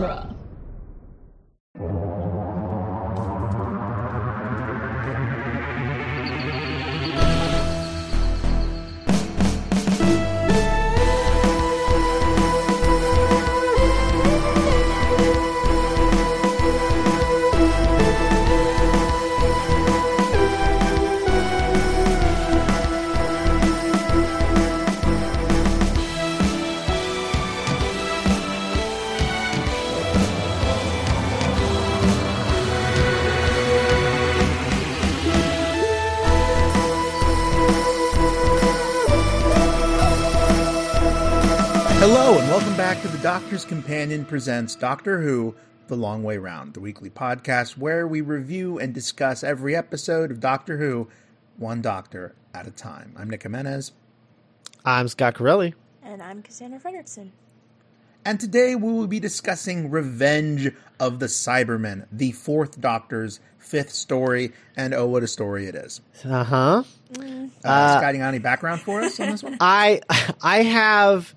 genre. Doctor's Companion presents Doctor Who The Long Way Round, the weekly podcast where we review and discuss every episode of Doctor Who, one doctor at a time. I'm Nick Jimenez, I'm Scott Corelli. And I'm Cassandra Fredrickson. and today we will be discussing Revenge of the Cybermen, the fourth Doctor's fifth story, and oh, what a story it is. Uh huh. Uh, Scott, you got any background for us on this one? I I have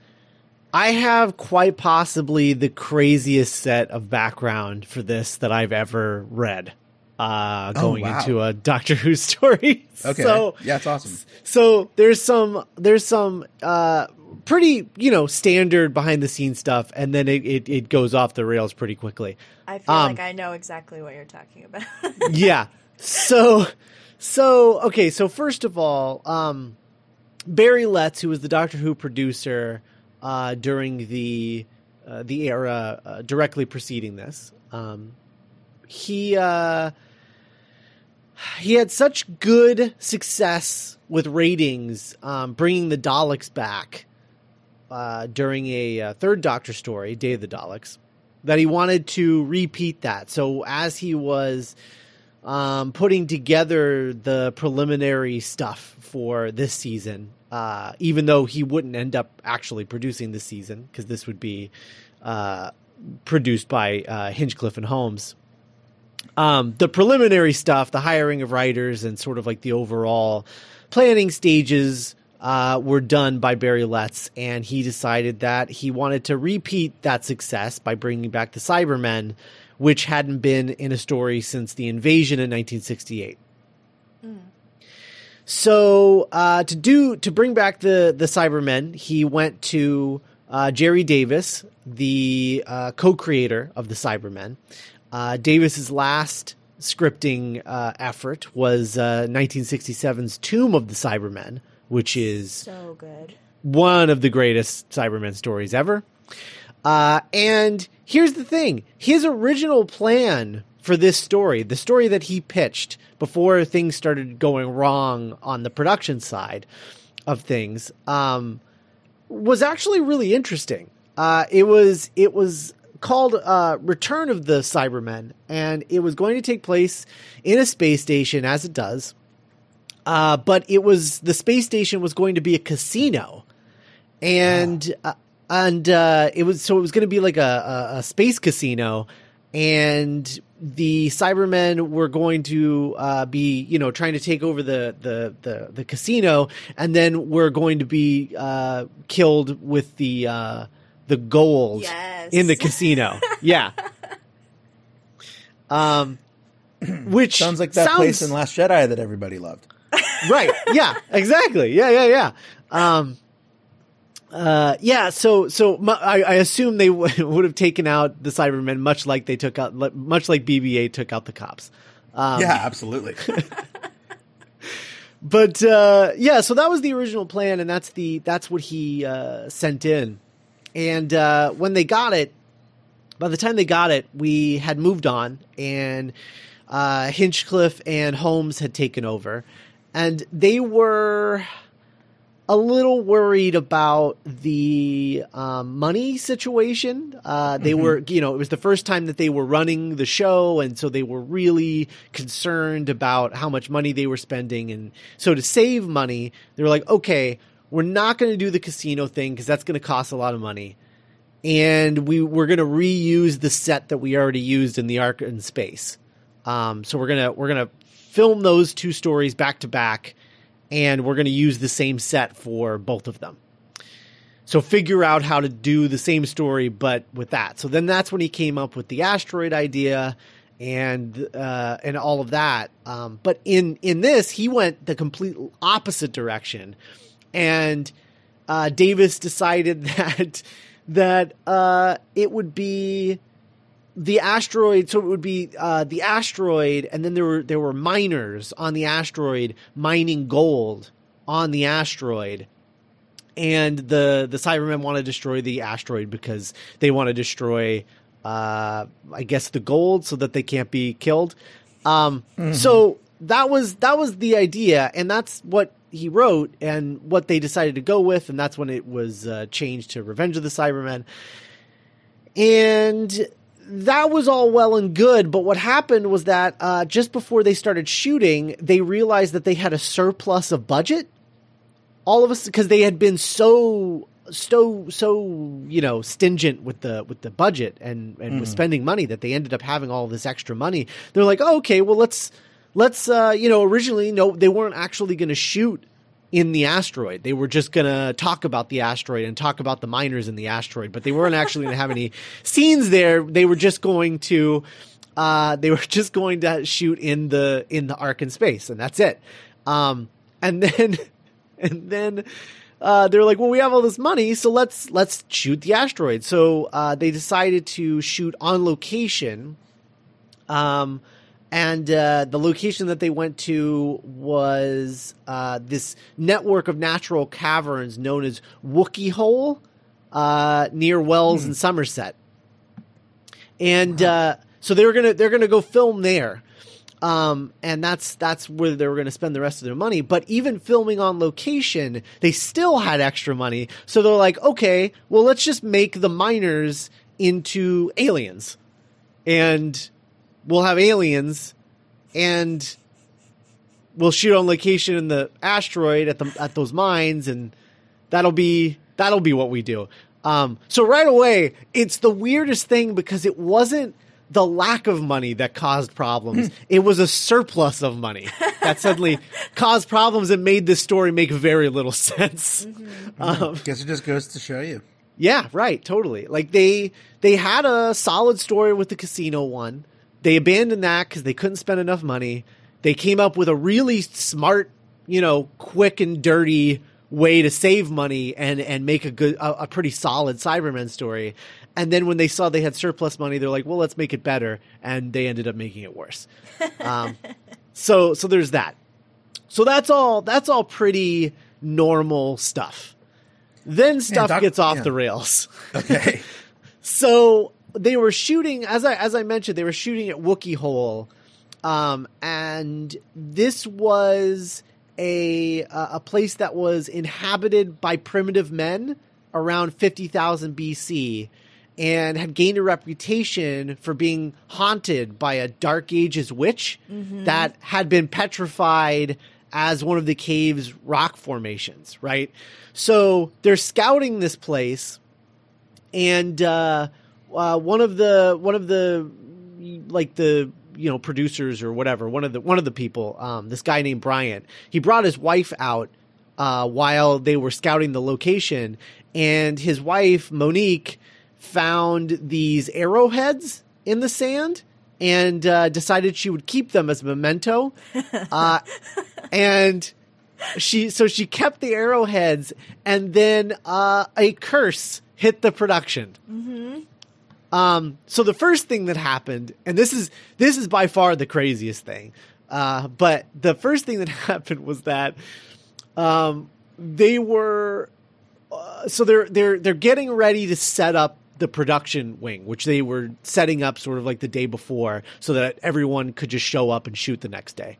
I have quite possibly the craziest set of background for this that I've ever read. Uh, Oh, going wow. into a Doctor Who story. Okay, So yeah, it's awesome. so there's some there's some uh pretty you know standard behind the scenes stuff, and then it, it, it goes off the rails pretty quickly. I feel Um, like I know exactly what you're talking about. yeah. So, so okay. So first of all, um, Barry Letts, who was the Doctor Who producer uh, during the uh, the era uh, directly preceding this, um, he uh, he had such good success with ratings, um, bringing the Daleks back uh, during a third Doctor story, Day of the Daleks, that he wanted to repeat that. So as he was um, putting together the preliminary stuff for this season, uh, even though he wouldn't end up actually producing this season because this would be uh, produced by uh, Hinchcliffe and Holmes. Um, the preliminary stuff, the hiring of writers, and sort of like the overall planning stages uh, were done by Barry Letts, and he decided that he wanted to repeat that success by bringing back the Cybermen, which hadn't been in a story since the invasion in 1968. So uh, to do to bring back the the Cybermen, he went to uh, Gerry Davis, the uh, co-creator of the Cybermen. Uh, Davis's last scripting uh, effort was uh, 1967's Tomb of the Cybermen, which is so good. one of the greatest Cybermen stories ever. Uh, and here's the thing his original plan for this story, the story that he pitched before things started going wrong on the production side of things, um, was actually really interesting. Uh, it was it was called uh, Return of the Cybermen, and it was going to take place in a space station, as it does. Uh, but it was the space station was going to be a casino, and uh, and uh, it was so it was going to be like a, a, a space casino, and the Cybermen were going to uh, be you know trying to take over the, the the the casino, and then we're going to be uh, killed with the uh, the gold Yes. in the casino. yeah. Um, which Sounds like that sounds- place in Last Jedi that everybody loved. right yeah exactly yeah yeah yeah um uh yeah so so mu- I, I assume they w- would have taken out the cybermen much like they took out much like bb8 took out the cops. Um yeah, absolutely. but uh yeah so that was the original plan and that's the that's what he uh sent in. And uh when they got it by the time they got it we had moved on and uh hinchcliffe and holmes had taken over. And they were a little worried about the um, money situation. Uh, they were, you know, it was the first time that they were running the show, and so they were really concerned about how much money they were spending. And so to save money, they were like, okay, we're not going to do the casino thing because that's going to cost a lot of money. And we we're going to reuse the set that we already used in the Ark in Space. Um, so we're gonna we're gonna film those two stories back to back, and we're gonna use the same set for both of them. so figure out how to do the same story but with that. So then that's when he came up with the asteroid idea and uh, and all of that. Um, but in in this, he went the complete opposite direction, and uh, Davis decided that that uh, it would be the asteroid. So it would be uh, the asteroid, and then there were there were miners on the asteroid mining gold on the asteroid. And the the Cybermen want to destroy the asteroid because they want to destroy uh, I guess the gold so that they can't be killed. Um, mm-hmm. So that was that was the idea, and that's what he wrote, and what they decided to go with, and that's when it was uh, changed to Revenge of the Cybermen. And that was all well and good, but what happened was that uh, just before they started shooting, they realized that they had a surplus of budget. All of us, because they had been so so so you know stingent with the with the budget and and mm. with spending money that they ended up having all this extra money. They're like, oh, okay, well let's let's uh, you know originally no they weren't actually going to shoot in the asteroid. They were just going to talk about the asteroid and talk about the miners in the asteroid, but they weren't actually going to have any scenes there. They were just going to uh, they were just going to shoot in the in the Ark in Space, and that's it. Um, and then and then uh, they're like, well, we have all this money, so let's let's shoot the asteroid. So uh, they decided to shoot on location. Um, and uh, the location that they went to was uh, this network of natural caverns known as Wookey Hole uh, near Wells hmm. in Somerset. And wow. Uh, so they were gonna they're gonna go film there. Um, and that's that's where they were going to spend the rest of their money. But even filming on location, they still had extra money. So they're like, okay, well, let's just make the miners into aliens, and we'll have aliens, and we'll shoot on location in the asteroid at the at those mines, and that'll be that'll be what we do. Um, so right away, it's the weirdest thing because it wasn't the lack of money that caused problems. it was a surplus of money that suddenly caused problems and made this story make very little sense. Mm-hmm. Um, Guess it just goes to show you. Yeah, right, totally. Like they they had a solid story with the casino one. They abandoned that because they couldn't spend enough money. They came up with a really smart, you know, quick and dirty way to save money and and make a good a, a pretty solid Cybermen story. And then when they saw they had surplus money, they're like, well, let's make it better. And they ended up making it worse. Um, so, so there's that. So that's all, that's all pretty normal stuff. Then stuff doc- gets off yeah. the rails. Okay. so they were shooting, as I, as I mentioned, they were shooting at Wookey Hole. Um, and this was a, a place that was inhabited by primitive men around 50,000 BC and had gained a reputation for being haunted by a Dark Ages witch mm-hmm. that had been petrified as one of the cave's rock formations, right? So they're scouting this place, and uh, uh, one of the one of the like the you know producers or whatever one of the one of the people um, this guy named Briant he brought his wife out uh, while they were scouting the location and his wife Monique found these arrowheads in the sand and uh, decided she would keep them as memento. Uh, and she so she kept the arrowheads, and then uh, a curse hit the production. Mm-hmm. Um, so the first thing that happened, and this is this is by far the craziest thing, uh, but the first thing that happened was that um, they were uh, so they're they're they're getting ready to set up the production wing, which they were setting up sort of like the day before, so that everyone could just show up and shoot the next day.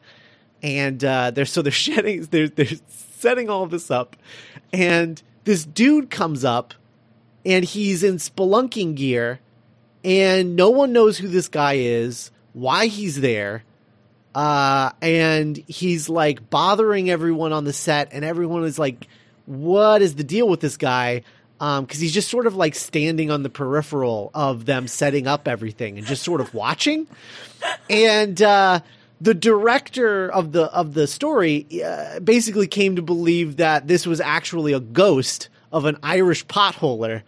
And uh, they're so they're shedding, they're they're setting all this up, and this dude comes up, and he's in spelunking gear, and no one knows who this guy is, why he's there. Uh, and he's like bothering everyone on the set, and everyone is like, "What is the deal with this guy?" because um, he's just sort of like standing on the peripheral of them setting up everything and just sort of watching. And uh, the director of the of the story uh, basically came to believe that this was actually a ghost of an Irish potholer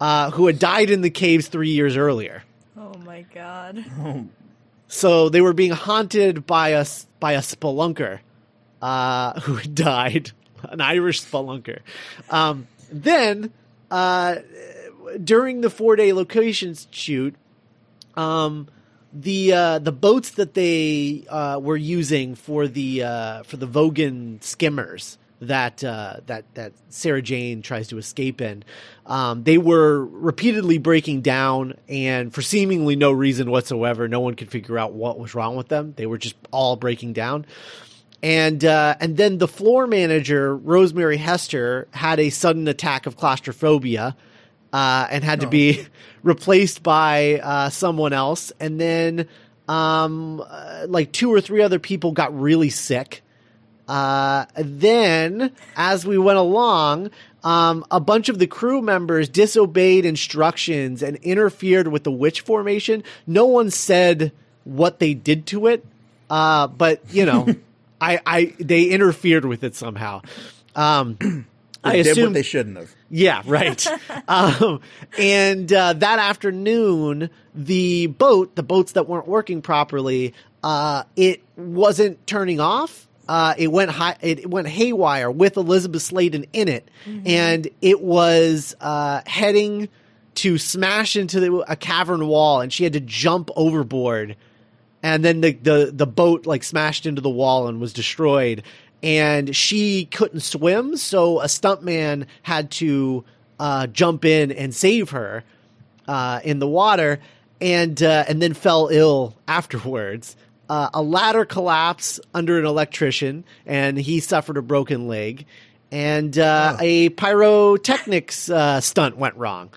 uh, who had died in the caves three years earlier. Oh my god. So they were being haunted by a by a spelunker uh, who had died, an Irish spelunker. Um, then uh, during the four day locations shoot, um, the uh, the boats that they uh, were using for the uh, for the Vogan skimmers that uh, that that Sarah Jane tries to escape in, um, they were repeatedly breaking down, and for seemingly no reason whatsoever, no one could figure out what was wrong with them. They were just all breaking down. And uh, and then the floor manager Rosemary Hester had a sudden attack of claustrophobia, uh, and had to be replaced by uh, someone else. And then, um, uh, like two or three other people got really sick. Uh, then, as we went along, um, a bunch of the crew members disobeyed instructions and interfered with the witch formation. No one said what they did to it, uh, but you know, I, I they interfered with it somehow. Um, I They did assume what they shouldn't have. yeah, right. um, and uh, that afternoon, the boat, the boats that weren't working properly, uh, it wasn't turning off. Uh, it went high, it went haywire with Elizabeth Sladen in it, and it was uh, heading to smash into the, a cavern wall, and she had to jump overboard. And then the, the the boat like smashed into the wall and was destroyed. And she couldn't swim so a stuntman had to uh, jump in and save her uh, in the water. And uh, and then fell ill afterwards uh, a ladder collapse under an electrician and he suffered a broken leg and uh, a pyrotechnics uh, stunt went wrong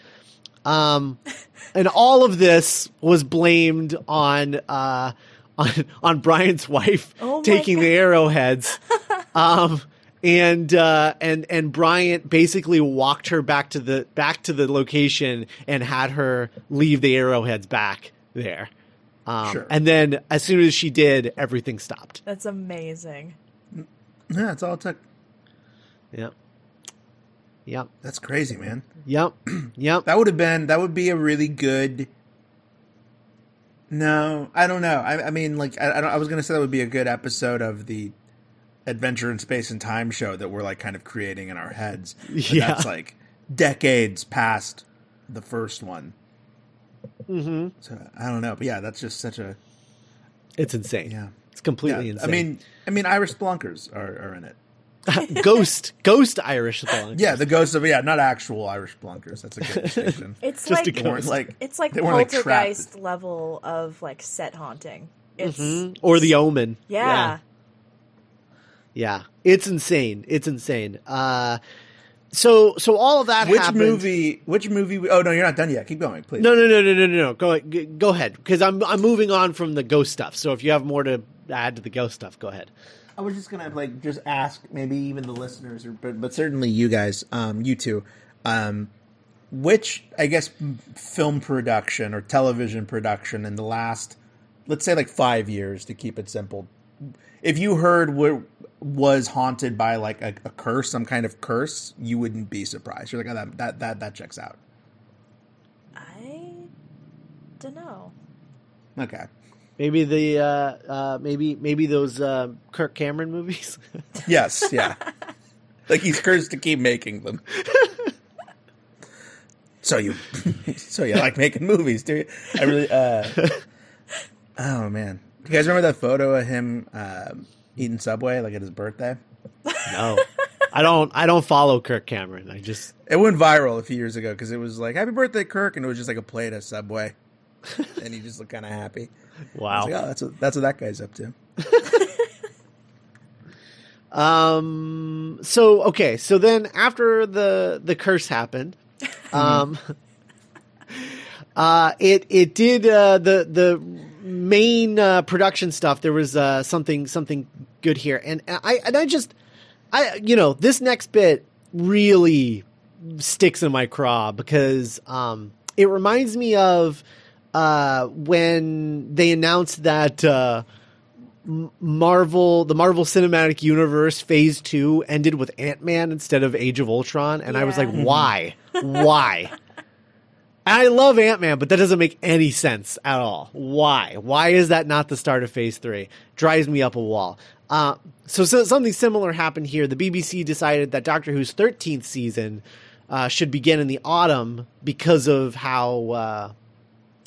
um, and all of this was blamed on uh, on on Briant's wife Oh my taking the arrowheads. um, and uh, and and Briant basically walked her back to the back to the location and had her leave the arrowheads back there. Um, Sure. And then as soon as she did, everything stopped. That's amazing. Yeah, that's all it took. Yep. Yep. That's crazy, man. Yep. Yep. That would have been that would be a really good. No, I don't know. I, I mean, like, I, I, don't, I was gonna say that would be a good episode of the Adventure in Space and Time show that we're like kind of creating in our heads. But Yeah. that's like decades past the first one. Hmm So I don't know, but yeah, that's just such a It's insane. yeah. It's completely yeah. insane. I mean, I mean, Irish Splunkers are, are in it. ghost, ghost Irish spelunk. Yeah, the ghosts of yeah, not actual Irish Splunkers. That's a good distinction. It's Just like a They weren't like it's like they weren't, like, poltergeist level of like set haunting. It's Mhm. Or the Omen. yeah. yeah. Yeah. It's insane. It's insane. Uh, so so all of that Which happened. movie? Which movie? Oh no, you're not done yet. Keep going, please. No, no, no, no, no, no, no. Go g- go ahead because I'm I'm moving on from the ghost stuff. So if you have more to add to the ghost stuff, go ahead. I was just gonna like just ask maybe even the listeners, or but but certainly you guys, um, you two, um, which I guess film production or television production in the last, let's say like five years to keep it simple. If you heard what was haunted by like a, a curse, some kind of curse, you wouldn't be surprised. You're like, oh, that that that that checks out. I don't know. Okay. Maybe the uh, uh, maybe maybe those uh, Kirk Cameron movies. Yes. Yeah. like he's cursed to keep making them. so you, so you like making movies, do you? I really. uh Oh man, you guys remember that photo of him um eating Subway like at his birthday? no, I don't. I don't follow Kirk Cameron. I just It went viral a few years ago because it was like "Happy Birthday, Kirk," and it was just like a plate of Subway, and he just looked kind of happy. Wow. like, oh, that's what that's what that guy's up to. Um. So okay. So then after the the curse happened, um, uh, it it did uh, the the main uh, production stuff. There was uh, something something good here, and I and I just I you know this next bit really sticks in my craw because um it reminds me of uh when they announced that uh Marvel, the Marvel Cinematic Universe Phase Two ended with Ant Man instead of Age of Ultron, and I was like, why, why? I love Ant Man, but that doesn't make any sense at all. Why? Why is that not the start of Phase Three? Drives me up a wall. Uh, so, so something similar happened here. The BBC decided that Doctor Who's thirteenth season uh, should begin in the autumn because of how uh,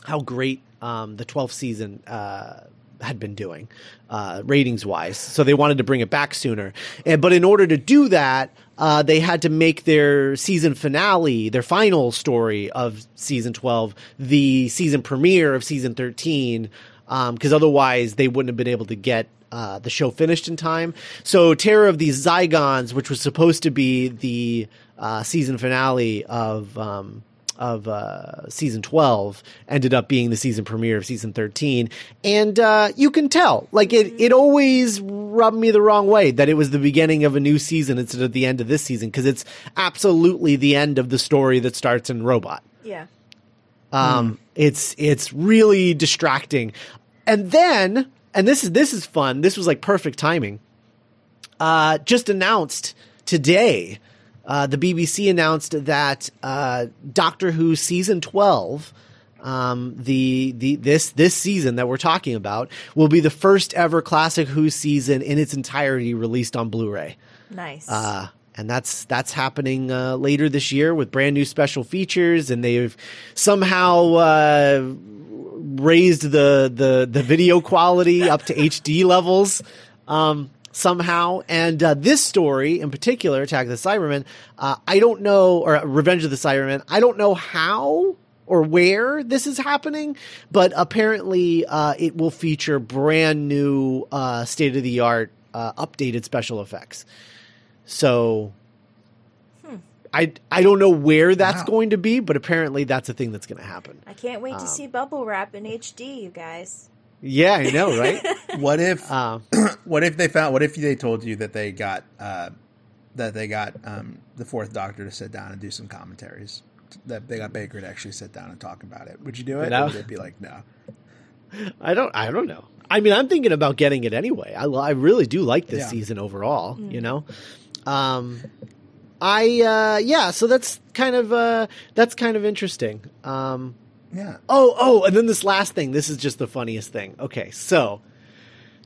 how great um, the 12th season uh, had been doing uh, ratings wise. So they wanted to bring it back sooner. And, but in order to do that, uh, they had to make their season finale, their final story of season 12, the season premiere of season 13, because otherwise they wouldn't have been able to get uh, the show finished in time. So Terror of the Zygons, which was supposed to be the uh, season finale of um, of uh, season 12 ended up being the season premiere of season 13 and uh, you can tell like it, it always rubbed me the wrong way that it was the beginning of a new season instead of the end of this season because it's absolutely the end of the story that starts in robot Yeah. um, it's it's really distracting. And then, and this is this is fun. This was like perfect timing. Uh, just announced today, uh, the BBC announced that uh, Doctor Who season twelve. Um, the the this this season that we're talking about will be the first ever classic Who season in its entirety released on Blu-ray. Nice. Uh, and that's that's happening uh, later this year with brand new special features, and they've somehow uh, raised the the the video quality up to HD levels um, somehow. And uh, this story in particular, Attack of the Cybermen, uh, I don't know, or Revenge of the Cybermen, I don't know how or where this is happening, but apparently uh, it will feature brand new, uh, state of the art, uh, updated special effects. So. I, I don't know where that's Wow. going to be, but apparently that's a thing that's going to happen. I can't wait um, to see bubble wrap in HD, you guys. Yeah, I know, right? What if uh, what if they found what if they told you that they got uh, that they got um, the fourth doctor to sit down and do some commentaries that they got Baker to actually sit down and talk about it would you do it No. or would it be like no I don't. I don't know. I mean, I'm thinking about getting it anyway. I, I really do like this Yeah. season overall. You know, um, I uh, yeah. So that's kind of uh, that's kind of interesting. Um, yeah oh, oh, and then this last thing. This is just the funniest thing. Okay, so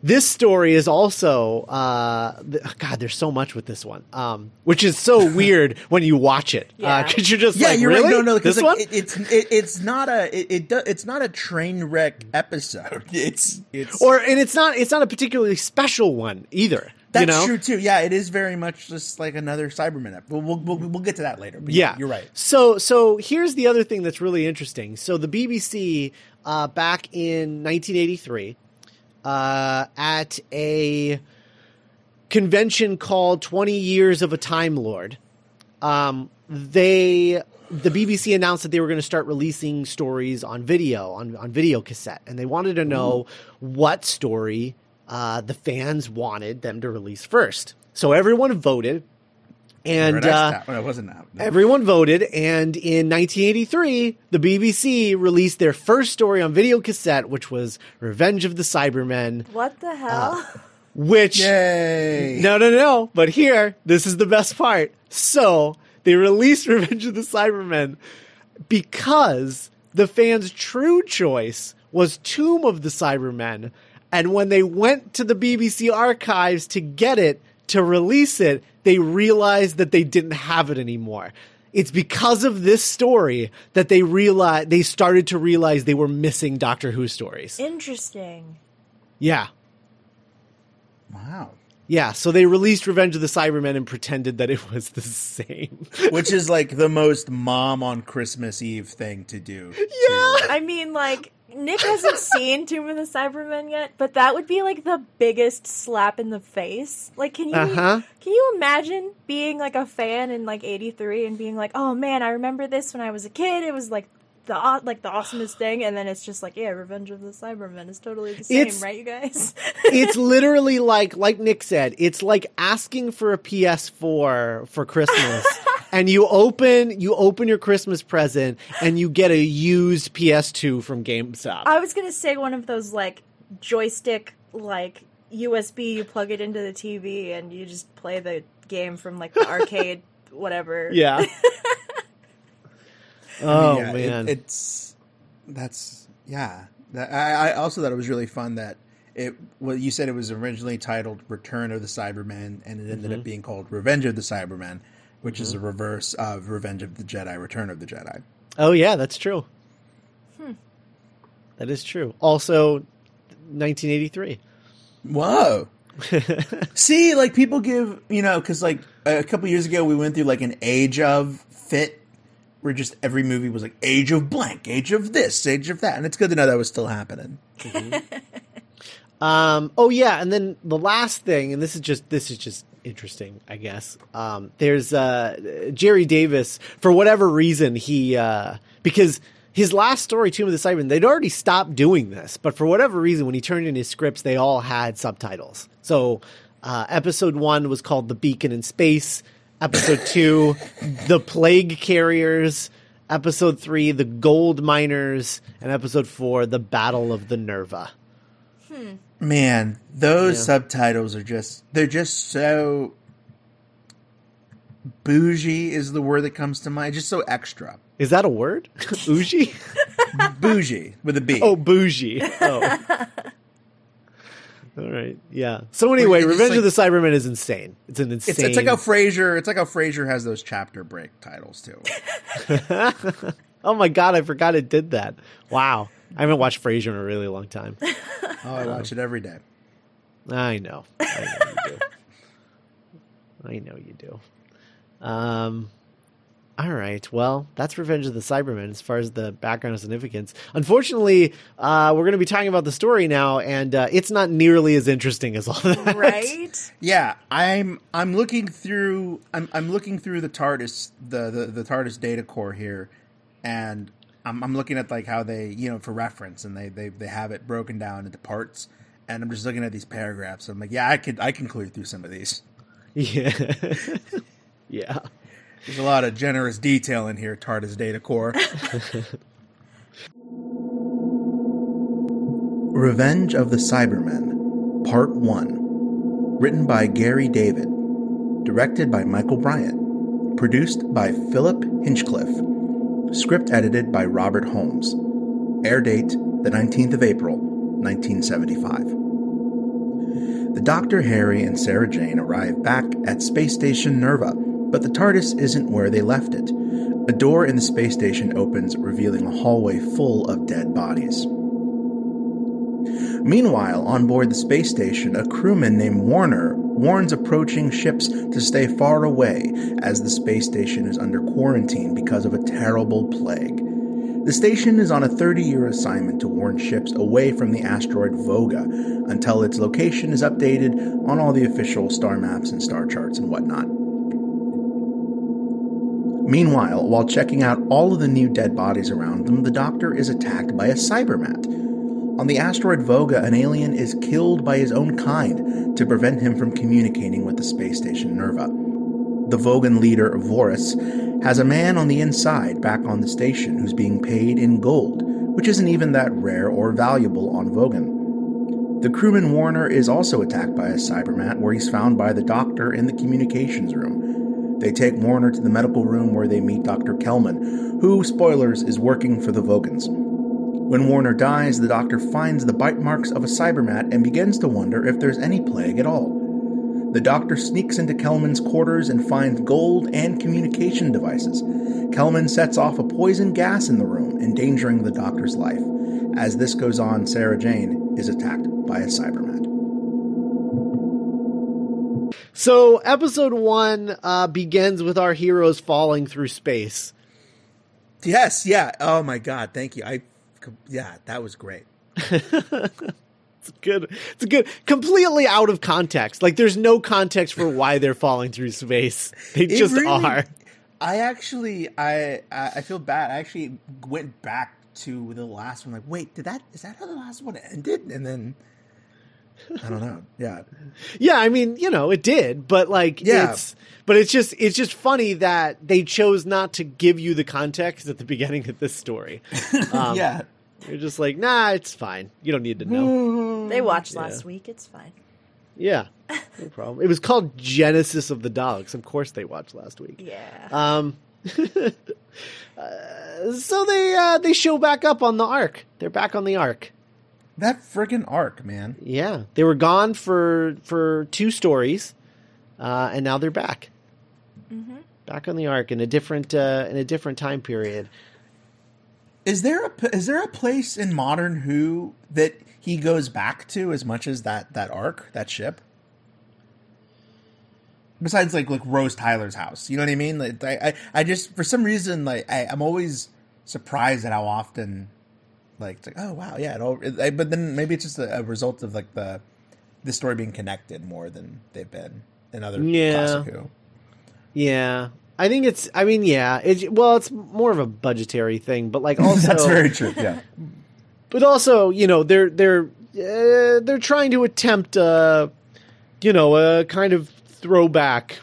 this story is also uh, th- God. There's so much with this one, um, which is so weird when you watch it Yeah. because you're just yeah like, you're really? right no no this because one. it, it's it, it's not a it, it do, it's not a train wreck episode it's it's or and it's not it's not a particularly special one either. That's you know? true too. Yeah it is very much just like another Cyberman we'll, we'll, we'll, we'll get to that later but Yeah, you're right. So, so here's the other thing that's really interesting. So the BBC uh, back in 1983 uh, at a convention called 20 Years of a Time Lord, um, they the BBC announced that they were going to start releasing stories on video on on video cassette, and they wanted to know what story uh, the fans wanted them to release first. So everyone voted. And uh, Tower- no, it wasn't that No. Everyone voted, and in 1983, the BBC released their first story on video cassette, which was Revenge of the Cybermen, What the hell? which. Yay! No, no, no. But here, this is the best part. So, they released Revenge of the Cybermen because the fans' true choice was Tomb of the Cybermen. And when they went to the BBC archives to get it, to release it, they realized that they didn't have it anymore. It's because of this story that they realized they started to realize they were missing Doctor Who stories. Interesting. Yeah. Wow. Yeah, so they released Revenge of the Cybermen and pretended that it was the same. Which is like the most mom on Christmas Eve thing to do. Yeah. I mean, like, Nick hasn't seen Tomb of the Cybermen yet, but that would be like the biggest slap in the face. Like, can you Uh-huh. can you imagine being like a fan in like '83 and being like, "Oh man, I remember this when I was a kid. It was like the like the awesomest thing," and then it's just like, "Yeah, Revenge of the Cybermen is totally the same, It's- right, you guys?" it's literally like like Nick said, it's like asking for a PS4 for Christmas. And you open you open your Christmas present and you get a used PS2 from GameStop. I was gonna say one of those like joystick like USB, you plug it into the TV, and you just play the game from like the arcade, whatever. Yeah. oh Yeah, it- man. it's that's yeah. That, I, I also thought it was really fun that it. Well, you said it was originally titled "Return of the Cybermen," and it ended Mm-hmm. up being called "Revenge of the Cybermen," which is a mm-hmm. reverse of "Revenge of the Jedi: Return of the Jedi." oh yeah, that's true. Hmm. That is true. Also, 1983. Whoa. See, like people give you know, because like a couple years ago we went through like an age of fit, where just every movie was like age of blank, age of this, age of that, and it's good to know that was still happening. Mm-hmm. Um, oh yeah, and then the last thing, and this is just this is just interesting, I guess. Um, there's uh, Gerry Davis for whatever reason he uh, because his last story, Tomb of the Cybermen, they'd already stopped doing this, but for whatever reason, when he turned in his scripts, they all had subtitles. So uh, episode one was called "The Beacon in Space." Episode two, "The Plague Carriers." Episode three, "The Gold Miners," and episode four, "The Battle of the Nerva." Man, those Yeah. subtitles are just they're just so bougie is the word that comes to mind. Just so extra. Is that a word? Bougie? bougie with a B. oh, bougie. Oh. All right. Yeah. So anyway, Revenge like- of the Cybermen is insane. It's an insane. it's, it's like how Frasier it's like how Frasier has those chapter break titles too. oh my god, I forgot it did that. Wow. I haven't watched Frasier in a really long time. Oh, I watch it every day. I know. I know you do. I know you do. Um, all right. Well, that's Revenge of the Cybermen as far as the background significance. Unfortunately, uh, we're going to be talking about the story now, and uh, it's not nearly as interesting as all that. Right? Yeah, I'm I'm looking through I'm I'm looking through the TARDIS the the, the TARDIS data core here, and I'm I'm looking at like how they you know for reference and they they they have it broken down into parts, and I'm just looking at these paragraphs. I'm like, yeah, I could I can clear through some of these. Yeah. yeah. There's a lot of generous detail in here, TARDIS data core. Revenge of the Cybermen, Part 1. Written by Gerry Davis. Directed by Michael Briant. Produced by Philip Hinchcliffe. Script edited by Robert Holmes. Air date the 19th of April, 1975. The Doctor, Harry, and Sarah Jane arrive back at Space Station Nerva, but the TARDIS isn't where they left it. A door in the space station opens, revealing a hallway full of dead bodies. Meanwhile, on board the space station, a crewman named Warner warns approaching ships to stay far away as the space station is under quarantine because of a terrible plague. The station is on a 30 year assignment to warn ships away from the asteroid Voga until its location is updated on all the official star maps and star charts and whatnot. Meanwhile, while checking out all of the new dead bodies around them, the Doctor is attacked by a Cybermat. On the asteroid Voga, an alien is killed by his own kind to prevent him from communicating with the space station Nerva. The Vogan leader, Vorus, has a man on the inside back on the station who's being paid in gold, which isn't even that rare or valuable on Vogan. The crewman Warner is also attacked by a Cybermat where he's found by the doctor in the communications room. They take Warner to the medical room where they meet Dr. Kelman, who, spoilers, is working for the Vogans. When Warner dies, the doctor finds the bite marks of a Cybermat and begins to wonder if there's any plague at all. The doctor sneaks into Kelman's quarters and finds gold and communication devices. Kelman sets off a poison gas in the room, endangering the doctor's life. As this goes on, Sarah Jane is attacked by a Cybermat. So episode one uh, begins with our heroes falling through space. Yes, yeah. Oh my god, thank you. I yeah, that was great. It's good. It's good. Completely out of context. Like there's no context for why they're falling through space. They It just really- are. I actually I I feel bad. I actually went back to the last one like, wait, did that is that how the last one ended? And then I don't know. Yeah. Yeah, I mean, you know, it did, but like Yeah. it's but it's just it's just funny that they chose not to give you the context at the beginning of this story. Um, yeah. You're just like, nah, it's fine. You don't need to know. They watched Yeah. last week. It's fine. Yeah, no problem. It was called Genesis of the Dogs. Of course, they watched last week. Yeah. Um, uh, so they uh, they show back up on the Ark. They're back on the Ark. That friggin' Ark, man. Yeah, they were gone for for two stories, uh, and now they're back. Mm-hmm. Back on the Ark in a different uh, in a different time period. Is there a is there a place in modern Who that he goes back to as much as that that Ark that ship? Besides, like like Rose Tyler's house, you know what I mean? Like I I, I just for some reason like I, I'm always surprised at how often like it's like oh wow yeah it all, it, I, but then maybe it's just a, a result of like the the story being connected more than they've been in other Yeah. classic Who. Yeah, I think it's. I mean, yeah. It, well, it's more of a budgetary thing, but like also That's very true. Yeah. but also you know they're they're uh, they're trying to attempt uh you know a kind of throwback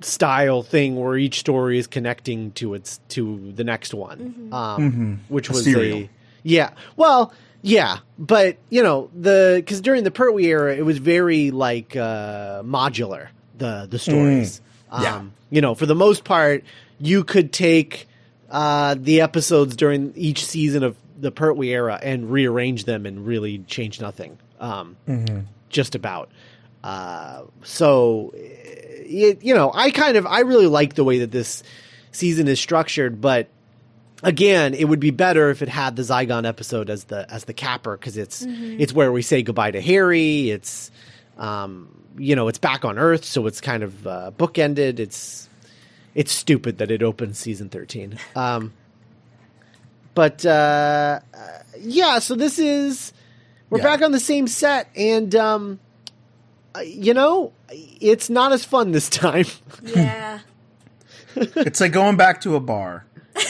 style thing where each story is connecting to its to the next one um Mhm. which A was serial. a yeah well yeah but you know the because during the pertwee era it was very like uh modular the the stories Yeah. Um you know for the most part you could take uh the episodes during each season of the pertwee era and rearrange them and really change nothing um just about. Uh so it, you know i kind of i really like the way that this season is structured but again, it would be better if it had the Zygon episode as the as the capper because it's it's where we say goodbye to Harry. It's um, you know it's back on Earth, so it's kind of uh, bookended. It's it's stupid that it opens season thirteen. Um, but uh, uh, yeah, so this is we're Yeah. back on the same set, and um, uh, you know it's not as fun this time. Yeah. It's like going back to a bar.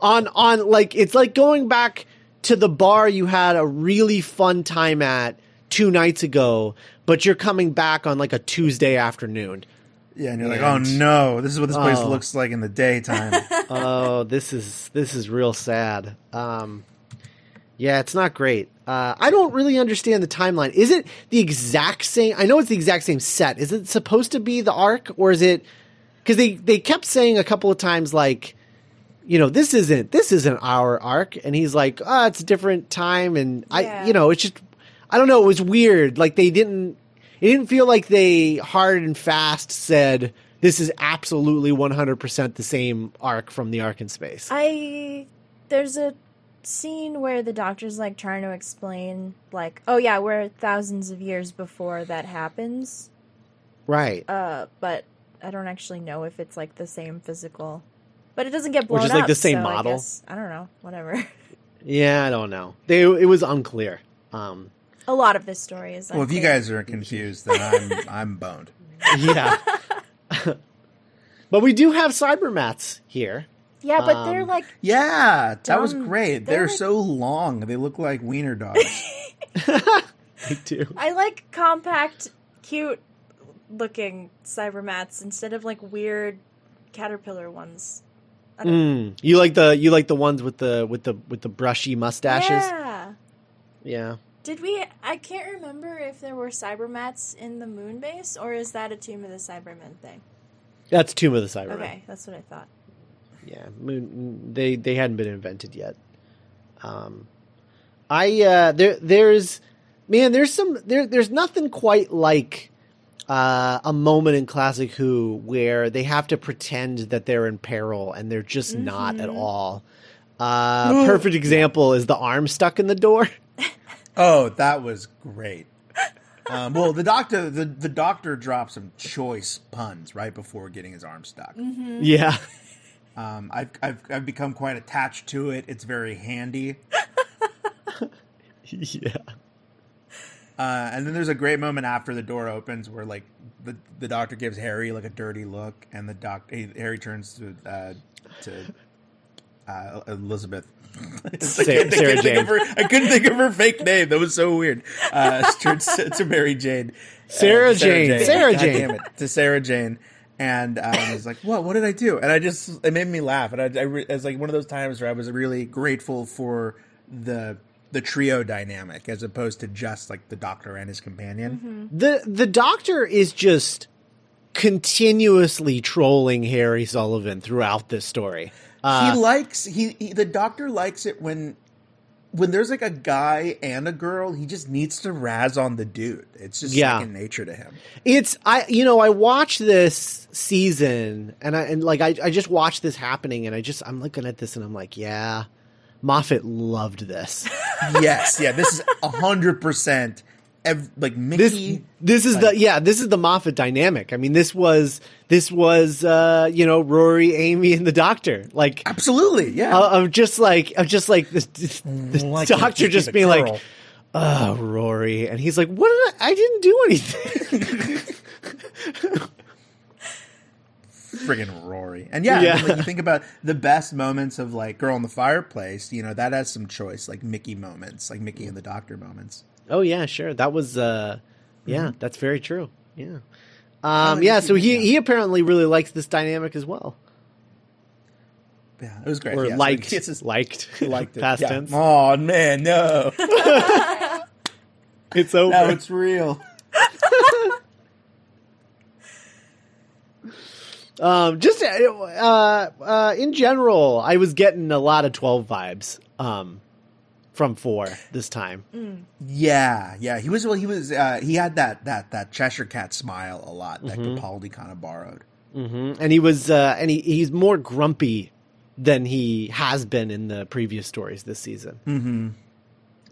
on on like it's like going back to the bar you had a really fun time at two nights ago, but you're coming back on like a Tuesday afternoon. Yeah, and you're like, And- oh no, this is what this place Oh. looks like in the daytime. oh, this is this is real sad. Um, yeah, it's not great. Uh, I don't really understand the timeline. Is it the exact same? I know it's the exact same set. Is it supposed to be the Ark, or is it? Because they they kept saying a couple of times like, you know, this isn't this isn't our Ark, and he's like, oh, it's a different time, and I, you know, it's just, I don't know, it was weird. Like they didn't, it didn't feel like they hard and fast said this is absolutely one hundred percent the same Ark from the Ark in Space. I there's a scene where the doctor's like trying to explain like, oh yeah, we're thousands of years before that happens. right. Uh, but I don't actually know if it's like the same physical. But it doesn't get blown just, like, up, the same so I model? guess- I, don't know. Whatever. Yeah, I don't know. They it was unclear. Um, a lot of this story is. well, if you guys are confused, then I'm I'm boned. yeah. but we do have cybermats here. yeah, but they're um, like Yeah, that was great. They're They're like- so long. They look like wiener dogs. Me too. I like compact, cute looking cybermats instead of like weird caterpillar ones. Mm. You like the you like the ones with the with the with the brushy mustaches. Yeah. Yeah. Did we? I can't remember if there were cybermats in the moon base, or is that a Tomb of the Cybermen thing? That's Tomb of the Cybermen. Okay, that's what I thought. Yeah, moon, they they hadn't been invented yet. Um, I uh, there there's man there's some there there's nothing quite like uh, a moment in classic Who where they have to pretend that they're in peril and they're just not at all. Uh, perfect example is the arm stuck in the door. oh, that was great. Um, well, the doctor the, the doctor dropped some choice puns right before getting his arm stuck. yeah, Um, I've, I've I've become quite attached to it. It's very handy. yeah. Uh, and then there's a great moment after the door opens where like the the doctor gives Harry like a dirty look, and the doc Harry turns to uh, to uh, Elizabeth. It's like, I Sarah- couldn't Sarah think of Jane. her- I couldn't think of her fake name. That was so weird. Uh, to, to Mary Jane. Sarah Uh, Jane. Sarah God Jane. damn it. To Sarah Jane. And um, I was like, "What? What did I do?" And I just it made me laugh. And I, I re- it was like one of those times where I was really grateful for the the trio dynamic as opposed to just like the doctor and his companion. the the doctor is just continuously trolling Harry Sullivan throughout this story. Uh, he likes he, he the doctor likes it when when there's like a guy and a girl, he just needs to razz on the dude. It's just Yeah. second nature to him. it's I you know I watched this season and I and like I I just watched this happening and I just I'm looking at this and I'm like yeah, Moffat loved this. yes, yeah, this is a hundred percent. Ev- Like this Mickey, this is the yeah this is the Moffat dynamic. I mean this was this was uh you know Rory, Amy, and the Doctor like. absolutely, yeah. I, am just like, I'm just like this, the Like doctor just being girl. like, "Oh, Rory," and he's like, "What did I? I didn't do anything." friggin' Rory. And yeah, Yeah. I mean, like, you think about the best moments of like Girl in the Fireplace, you know, that has some choice, like Mickey moments, like Mickey and the Doctor moments. Oh yeah, sure. That was, uh yeah, Mm-hmm. that's very true. Yeah, um, yeah. So he he apparently really likes this dynamic as well, Yeah, it was great. or yeah, liked, he kisses- liked, liked it. past yeah. tense. Oh man, no, It's over. no, it's real. Um, just uh, uh, in general, I was getting a lot of twelve vibes. Um, from four this time. Yeah, yeah. He was well. He was. Uh, he had that that that Cheshire Cat smile a lot that Mm-hmm. Capaldi kind of borrowed. hmm And he was, uh, and he, he's more grumpy than he has been in the previous stories this season. Mm-hmm.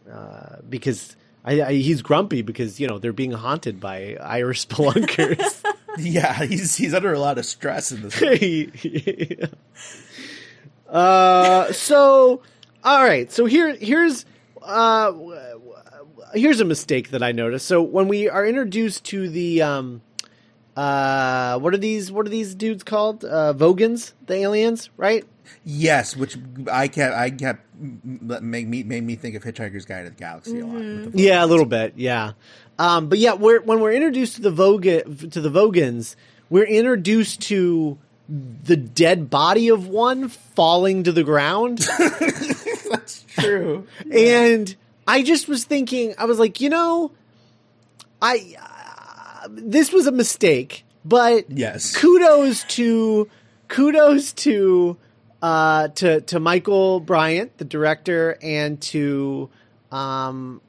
Uh, because I, I, he's grumpy because you know they're being haunted by Irish spelunkers. Yeah, he's he's under a lot of stress in this. uh, so, all right. So here, here's, uh, here's a mistake that I noticed. So when we are introduced to the, um, uh, what are these? What are these dudes called? Uh, Vogans, the aliens, right? yes, which I kept I kept make me made me think of Hitchhiker's Guide to the Galaxy a lot. the Yeah, a little bit. Yeah, um, but yeah, we're, when we're introduced to the Voga to the Vogans, we're introduced to the dead body of one falling to the ground. That's true. And I just was thinking, I was like, you know, I uh, this was a mistake, but Yes. kudos to kudos to uh to to Michael Briant, the director, and to um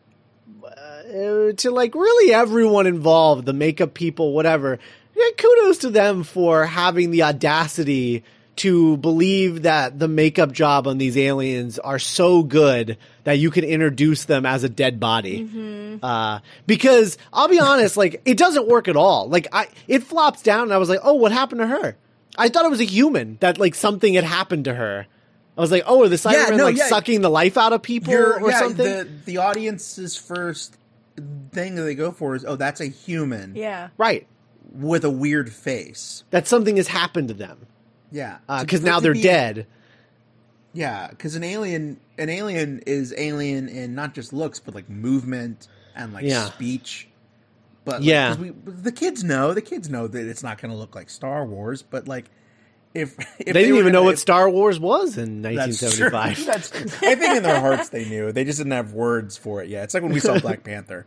uh, to like really everyone involved, the makeup people, whatever. Yeah, kudos to them for having the audacity to believe that the makeup job on these aliens are so good that you can introduce them as a dead body. Uh, because I'll be honest, like it doesn't work at all. Like I, it flops down, and I was like, oh, what happened to her? I thought it was a human that like something had happened to her. I was like, oh, are the Cybermen no, like yeah. sucking the life out of people You're, or yeah, something? the the audience's first thing that they go for is oh that's a human Yeah. right. with a weird face. That something has happened to them Yeah, because To- now they're dead. Yeah, because an alien, an alien is alien in not just looks, but like movement and like Yeah. speech. But like, Yeah. we, the kids know, the kids know that it's not going to look like Star Wars. But like, if, if They didn't even know gonna- what Star Wars was in That's true. 1975. That's true. I think in their hearts they knew. They just didn't have words for it yet. It's like when we saw Black Panther.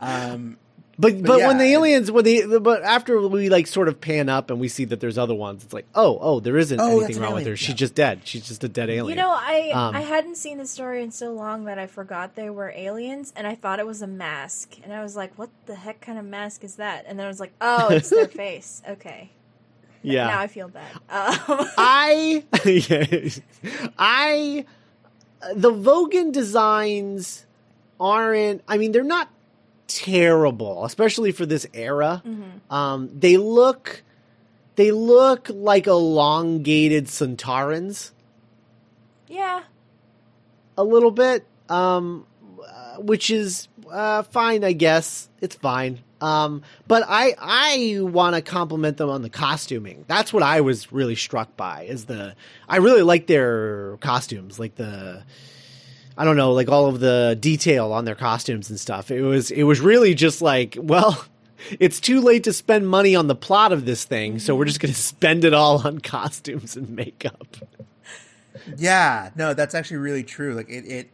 Um, But but when yeah. the aliens when the but after we like sort of pan up and we see that there's other ones, it's like oh oh there isn't Oh, that's anything an wrong with her. She's yeah. just dead. She's just a dead alien. You know, I Um, I hadn't seen the story in so long that I forgot they were aliens, and I thought it was a mask, and I was like, "What the heck kind of mask is that?" And then I was like, "Oh, it's their face." Okay, yeah. now I feel bad. Um, I I the Vogan designs aren't I mean they're not terrible, especially for this era. Um they look they look like elongated Centaurans yeah, a little bit um uh, which is uh fine I guess. It's fine. Um but I I want to compliment them on the costuming. That's what I was really struck by is the I really like their costumes, like the I don't know, like all of the detail on their costumes and stuff. It was it was really just like, well, it's too late to spend money on the plot of this thing, so we're just going to spend it all on costumes and makeup. Yeah, no, that's actually really true. Like it, it,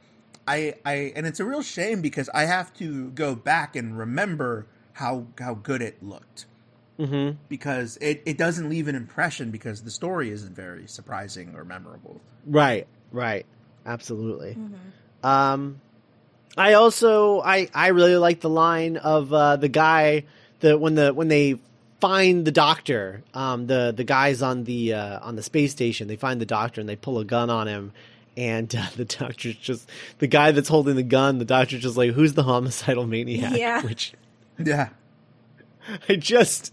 I, I, and it's a real shame because I have to go back and remember how how good it looked Mm-hmm. because it, it doesn't leave an impression because the story isn't very surprising or memorable. Right, right, absolutely. Mm-hmm. Um, I also I I really like the line of uh, the guy that when the when they find the doctor, um, the the guys on the uh, on the space station, they find the doctor and they pull a gun on him. And uh, the doctor's just the guy that's holding the gun. The doctor's just like, "Who's the homicidal maniac?" Yeah. Which Yeah, I just,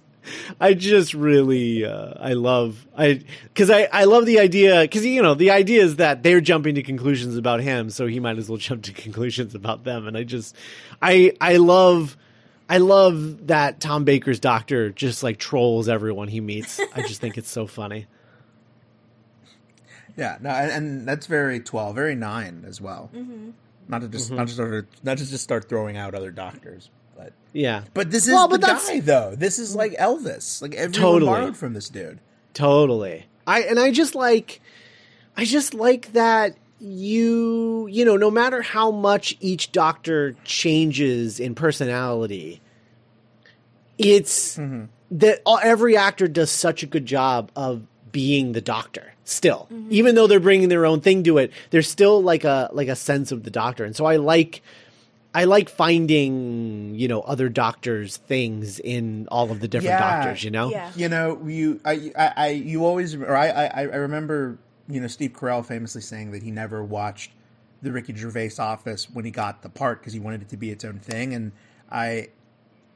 I just really, uh, I love, I, cause I, I love the idea, cause you know, the idea is that they're jumping to conclusions about him, so he might as well jump to conclusions about them. And I just, I, I love, I love that Tom Baker's doctor just like trolls everyone he meets. I just think it's so funny. yeah, no, and, and that's very twelve, very nine as well. Mm-hmm. Not to just Mhm. not to start not to just start throwing out other doctors, but Yeah, but this is Well, the that's- guy though. This is like Elvis. Like everyone Totally. borrowed from this dude. Totally. I and I just like I just like that you you know no matter how much each doctor changes in personality it's Mhm. that all, every actor does such a good job of being the doctor still even though they're bringing their own thing to it there's still like a like a sense of the doctor and so i like i like finding you know other doctors things in all of the different Yeah. doctors you know Yeah. You know, you I, I, I you always or I, I I remember you know Steve Carell famously saying that he never watched the Ricky Gervais Office when he got the part because he wanted it to be its own thing, and I,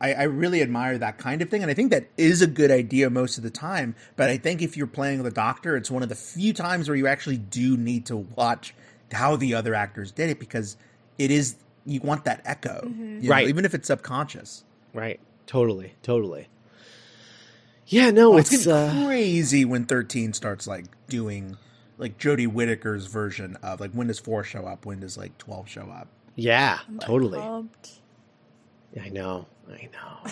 I I really admire that kind of thing, and I think that is a good idea most of the time. But I think if you're playing the Doctor, it's one of the few times where you actually do need to watch how the other actors did it because it is you want that echo, you know, Right. even if it's subconscious. Right. Totally. Totally. Yeah, no, Oh, it's, it's uh, crazy when 13 starts like doing like Jodie Whittaker's version of like when does 4 show up, when does like 12 show up. yeah, totally. Pumped. I know. I know.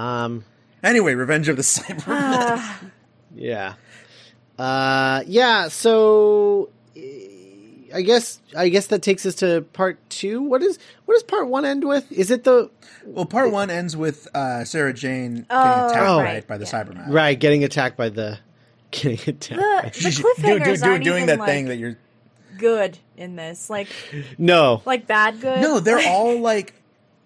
Um, Anyway, Revenge of the Cybermen. Ah, yeah. Uh, yeah, so I guess I guess that takes us to part 2. What is what does part 1 end with? Is it the well, part 1 ends with uh, Sarah Jane getting Oh, attacked Oh. right, by the yeah. Cybermen. right getting attacked by the getting attacked? the, by- the She- she- cliffhangers do- do- aren't doing even, that like, thing that you're good in this. Like no. like bad good. No, they're all like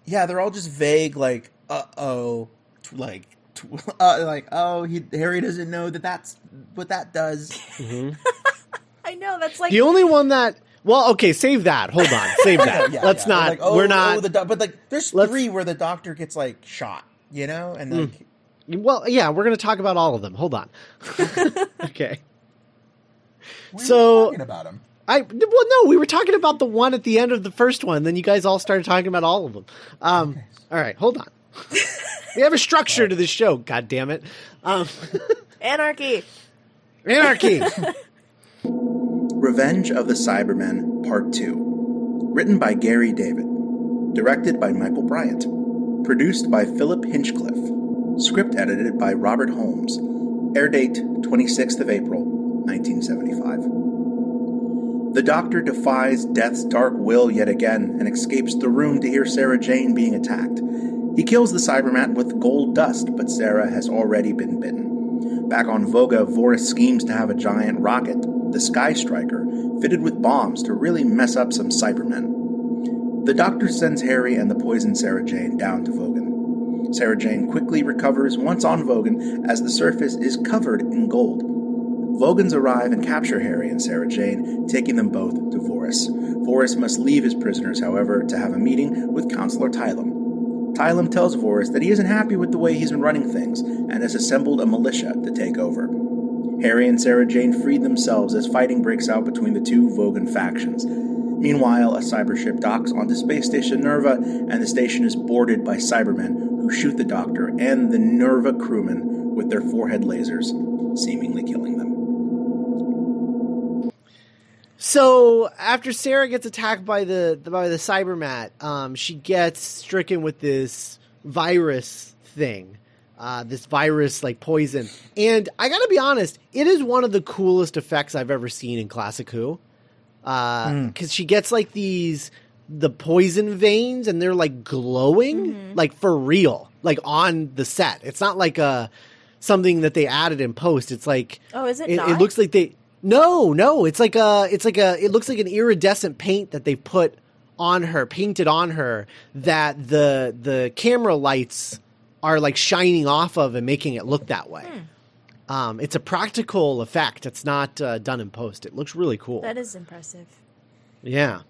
yeah, they're all just vague like uh-oh, t- like t- uh, like oh, he, Harry doesn't know that that's what that does. Mhm. I know that's like The only one that well, okay, save that. Hold on. Save that. Yeah, Let's yeah. not Like, oh, we're not Oh, the doc- but like, there's three where the doctor gets like shot, you know, and Mm. like, Well, yeah, we're going to talk about all of them. Hold on. okay. what are you So- talking about him. I well, no, we were talking about the one at the end of the first one. Then you guys all started talking about all of them. Um, all right, hold on. we have a structure to this show. God damn it! Um, anarchy. anarchy. Revenge of the Cybermen Part 2. Written by Gerry Davis. Directed by Michael Briant. Produced by Philip Hinchcliffe. Script edited by Robert Holmes. Air date 26th of April, 1975. The Doctor defies Death's dark will yet again and escapes the room to hear Sarah Jane being attacked. He kills the Cyberman with gold dust, but Sarah has already been bitten. Back on Voga, Vorus schemes to have a giant rocket, the Sky Striker, fitted with bombs to really mess up some Cybermen. The Doctor sends Harry and the poisoned Sarah Jane down to Vogan. Sarah Jane quickly recovers once on Vogan as the surface is covered in gold. Vogans arrive and capture Harry and Sarah Jane, taking them both to Vorus. Vorus must leave his prisoners, however, to have a meeting with Counselor Tyrum. Tyrum tells Vorus that he isn't happy with the way he's been running things and has assembled a militia to take over. Harry and Sarah Jane freed themselves as fighting breaks out between the two Vogan factions. Meanwhile, a cybership docks onto Space Station Nerva, and the station is boarded by Cybermen who shoot the Doctor and the Nerva crewmen with their forehead lasers, seemingly killing them. So after Sarah gets attacked by the by the cybermat, um, she gets stricken with this virus thing, uh, this virus like poison. And I got to be honest, it is one of the coolest effects I've ever seen in Classic Who. Uh, hmm. Because she gets like these the poison veins and they're like glowing mm-hmm. like for real like on the set it's not like a something that they added in post it's like Oh, is it it, not? it looks like they no no it's like a it's like a it looks like an iridescent paint that they put on her painted on her that the the camera lights are like shining off of and making it look that way Hmm. um it's a practical effect it's not uh, done in post it looks really cool That is impressive. yeah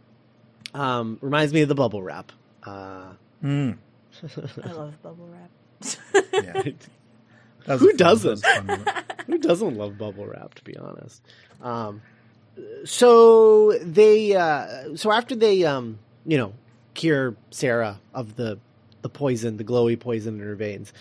um reminds me of the bubble wrap uh Mm. I love bubble wrap. Yeah. Who fun- doesn't? that was a fun. Who doesn't love bubble wrap? To be honest. Um, so they, uh, so after they, um, you know, cure Sarah of the the poison, the glowy poison in her veins,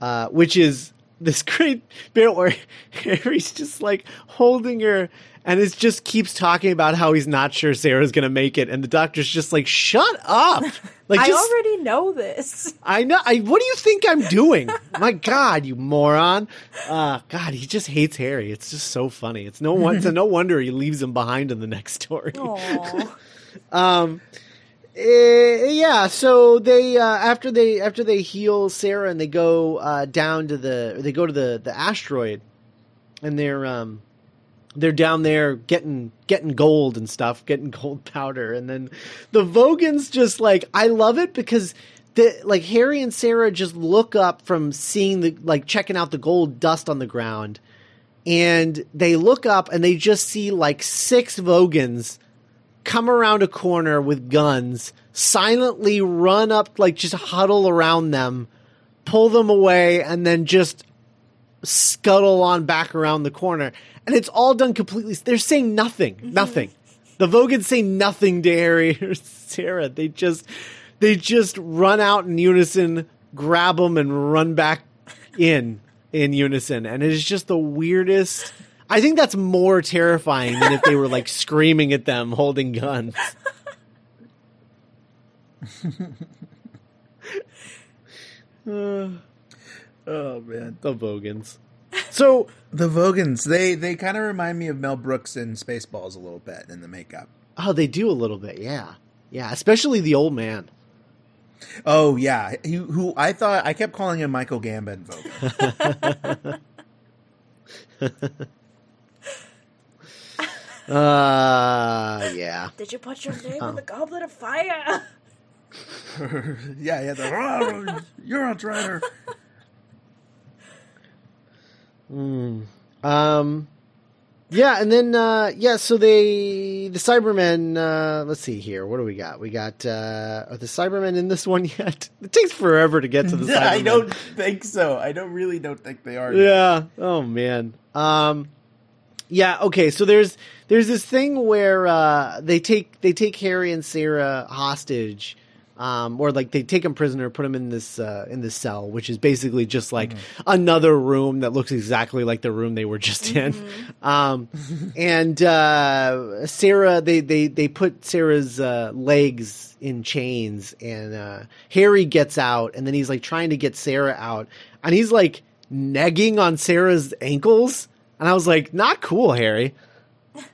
uh, which is this great bit where Harry's just like holding her and it just keeps talking about how he's not sure Sarah's gonna make it, and the doctor's just like, "Shut up!" Like, I just, already know this. I know. I, what do you think I'm doing? My God, you moron! Uh, God, he just hates Harry. It's just so funny. It's no one. It's no wonder he leaves him behind in the next story. Aww. Um, eh, yeah. So they uh, after they after they heal Sarah and they go uh, down to the they go to the the asteroid, and they're um they're down there getting getting gold and stuff, getting gold powder, and then the Vogans just like I love it because the like Harry and Sarah just look up from seeing the like checking out the gold dust on the ground, and they look up and they just see like six Vogans come around a corner with guns, silently run up, like just huddle around them, pull them away, and then just scuttle on back around the corner. And it's all done completely. They're saying nothing, mm-hmm. nothing. The Vogans say nothing to Harry or Sarah. They just, they just run out in unison, grab them, and run back in in unison. And it is just the weirdest. I think that's more terrifying than if they were like screaming at them holding guns. Uh, Oh man, the Vogans. So the Vogans they they kind of remind me of Mel Brooks in Spaceballs a little bit in the makeup. Oh, they do a little bit, yeah, yeah. Especially the old man. Oh yeah, he, who I thought I kept calling him Michael Gambon Vogan. Uh, yeah. Did you put your name Oh. in the goblet of fire? yeah, yeah. The, "Oh, you're on Drider. Um, yeah, and then uh, yeah, so they the Cybermen. Uh, let's see here. What do we got? We got uh, are the Cybermen in this one yet? It takes forever to get to the. Cybermen. I don't think so. I don't really don't think they are. Yeah. Oh man. Um yeah, okay. So there's there's this thing where uh they take they take Harry and Sarah hostage. Um, or like they take them prisoner, put them in this uh, in this cell, which is basically just like another room that looks exactly like the room they were just in. Um, and uh, Sarah, they they they put Sarah's uh, legs in chains, and uh, Harry gets out, and then he's like trying to get Sarah out, and he's like negging on Sarah's ankles, and I was like, not cool, Harry.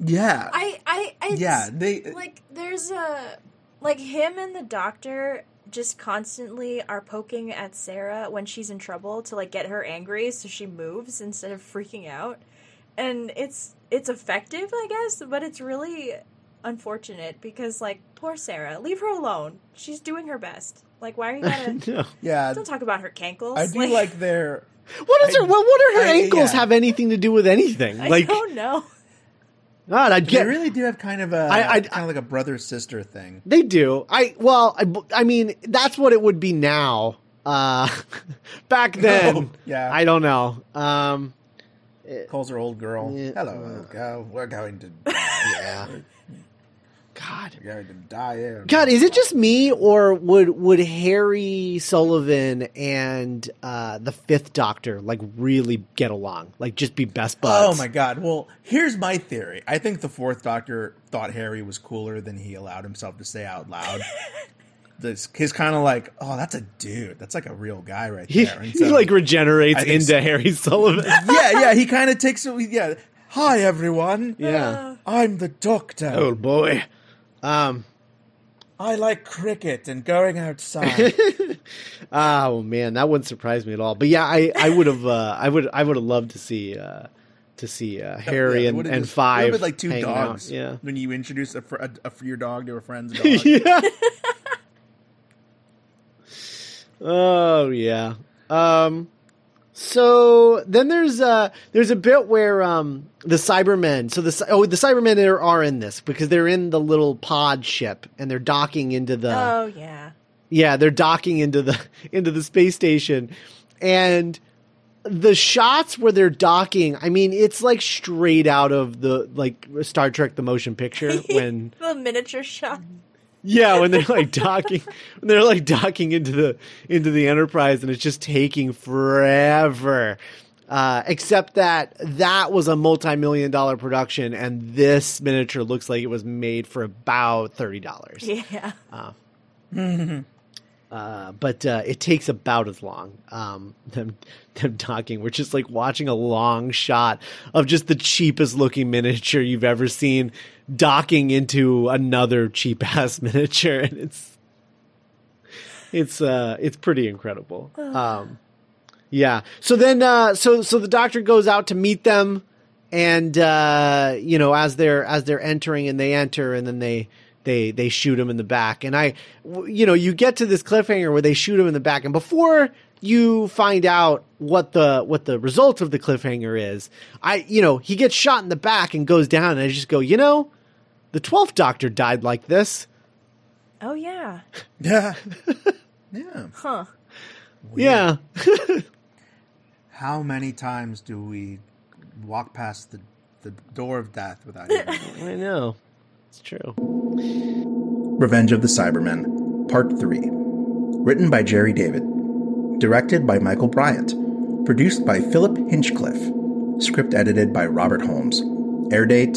Yeah. I, I, I yeah, they uh, like there's a like him and the doctor just constantly are poking at Sarah when she's in trouble to like get her angry so she moves instead of freaking out. And it's it's effective, I guess, but it's really unfortunate because like poor Sarah, leave her alone. She's doing her best. Like why are you gonna No. yeah. don't talk about her cankles? I do like their What is I- her? What, what do her I- ankles yeah. have anything to do with anything? I Like, don't know. God, I'd They really do have kind of a I- I- kind of like a brother sister thing. They do. I well, I, I mean, that's what it would be now. Uh, back then, Oh, yeah. I don't know. Um, Calls her old girl. Yeah. Hello, old girl. We're going to yeah. God, we're to die here. God, is it just me or would would Harry Sullivan and uh, the Fifth Doctor like really get along? Like, just be best buds? Oh my god. Well, here's my theory. I think the fourth doctor thought Harry was cooler than he allowed himself to say out loud. this his kind of like, oh, that's a dude. That's like a real guy right He, there. And he so- like regenerates into so. Harry Sullivan. yeah, yeah. He kind of takes it. Yeah. Hi everyone. yeah. I'm the doctor. Oh boy. Um. I like cricket and going outside. Oh man, that wouldn't surprise me at all. But yeah, I, I would have uh, I would I would have loved to see uh, to see uh, Harry Yeah, and, and just- five been like two hanging out. dogs. Yeah. When you introduce a, a, a your dog to a friend's dog. yeah. oh yeah. Um. So then there's uh there's a bit where um the Cybermen so the oh the Cybermen are, are in this because they're in the little pod ship and they're docking into the Oh yeah. yeah, they're docking into the into the space station, and the shots where they're docking. I mean, it's like straight out of the like Star Trek: The Motion Picture when The miniature shot. Yeah, when they're like docking, when they're like docking into the into the Enterprise, and it's just taking forever. Uh, except that that was a multi-million dollar production, and this miniature looks like it was made for about thirty dollars. Yeah. Uh, but uh, it takes about as long. Um, them them docking. We're just like watching a long shot of just the cheapest looking miniature you've ever seen docking into another cheap ass miniature, and it's it's uh it's pretty incredible. Um, yeah. So then, uh, so so the doctor goes out to meet them, and uh, you know, as they're as they're entering, and they enter, and then they they they shoot him in the back, and I, you know, you get to this cliffhanger where they shoot him in the back, and before you find out what the what the result of the cliffhanger is, I, you know, he gets shot in the back and goes down, and I just go, you know, the twelfth Doctor died like this. Oh yeah. yeah. Yeah. Huh. Yeah. How many times do we walk past the, the door of death without even I know. It's true. Revenge of the Cybermen, Part 3. Written by Gerry Davis. Directed by Michael Briant. Produced by Philip Hinchcliffe. Script edited by Robert Holmes. Air date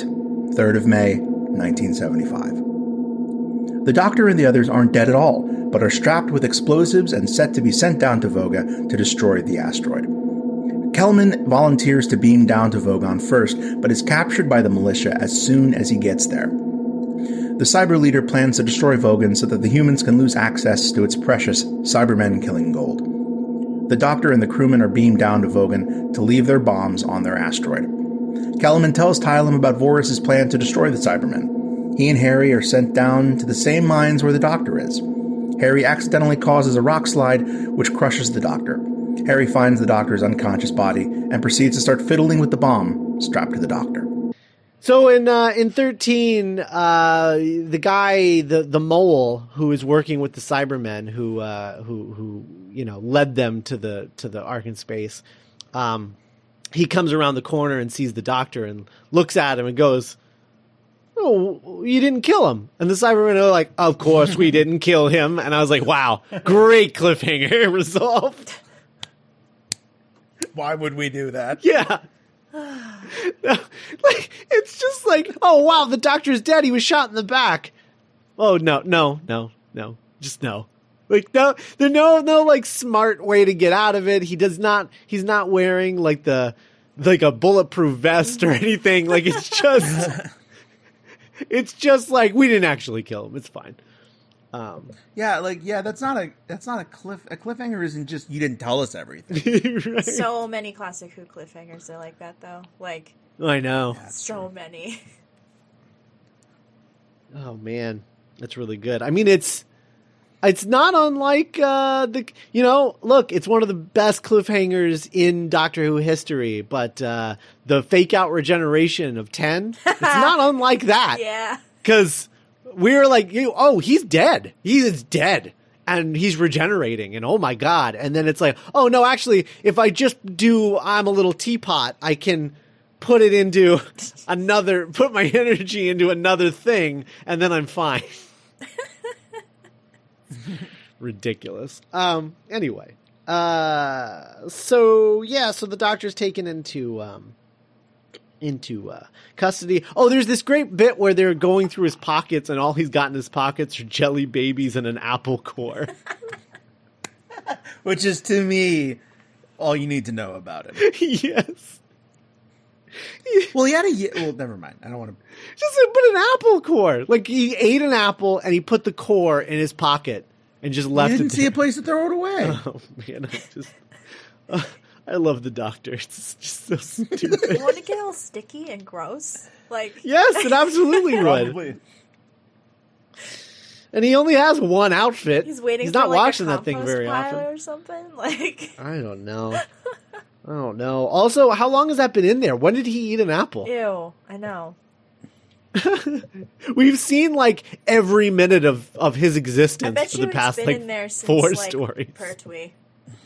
3rd of May, 1975. The Doctor and the others aren't dead at all, but are strapped with explosives and set to be sent down to Voga to destroy the asteroid. Kellman volunteers to beam down to Vogon first, but is captured by the militia as soon as he gets there. The Cyber Leader plans to destroy Vogan so that the humans can lose access to its precious Cybermen killing gold. The Doctor and the crewmen are beamed down to Vogan to leave their bombs on their asteroid. Kellerman tells Tyrum about Vorus's plan to destroy the Cybermen. He and Harry are sent down to the same mines where the Doctor is. Harry accidentally causes a rock slide, which crushes the Doctor. Harry finds the Doctor's unconscious body and proceeds to start fiddling with the bomb strapped to the Doctor. So in uh, in thirteen, uh, the guy, the the mole who is working with the Cybermen, who uh, who who you know led them to the to the Ark in space, um, he comes around the corner and sees the Doctor and looks at him and goes, "Oh, you didn't kill him." And the Cybermen are like, "Of course we didn't kill him." And I was like, "Wow, great cliffhanger resolved." Why would we do that? Yeah. like it's just like, oh wow, the doctor's dead. He was shot in the back. Oh no, no, no, no. Just no. Like no, there's no no like smart way to get out of it. He does not. He's not wearing like the like a bulletproof vest or anything. Like it's just. it's just like we didn't actually kill him. It's fine. Um, Yeah, like yeah, that's not a that's not a cliff. A cliffhanger isn't just you didn't tell us everything. right? So many classic Who cliffhangers are like that though. Like I know. so many. Oh man, that's really good. I mean, it's it's not unlike uh, the you know look, it's one of the best cliffhangers in Doctor Who history. But uh, the fake out regeneration of ten, it's not unlike that Yeah. because we were like, oh, he's dead. He is dead. And he's regenerating, and oh my god! And then it's like, oh no, actually, if I just do, I'm a little teapot, I can put it into another, put my energy into another thing, and then I'm fine. Ridiculous. Um. Anyway, uh. So yeah. So the doctor's taken into um. into uh, custody. Oh, there's this great bit where they're going through his pockets, and all he's got in his pockets are jelly babies and an apple core. Which is to me all you need to know about him. yes, Well, he had a. Well, never mind. I don't want to. just put an apple core. Like he ate an apple and he put the core in his pocket and just You left didn't it. see there. a place to throw it away. Oh man, I just. uh, I love the doctor. It's just so stupid. You want to get all sticky and gross? Like yes, it absolutely would. Probably. And he only has one outfit. he's waiting. He's for not like, watching a that thing very pile often. or something. Like I don't know. I don't know. Also, how long has that been in there? When did he eat an apple? ew, I know. We've seen like every minute of, of his I existence bet for the past like in there since four like, stories. Pertwee.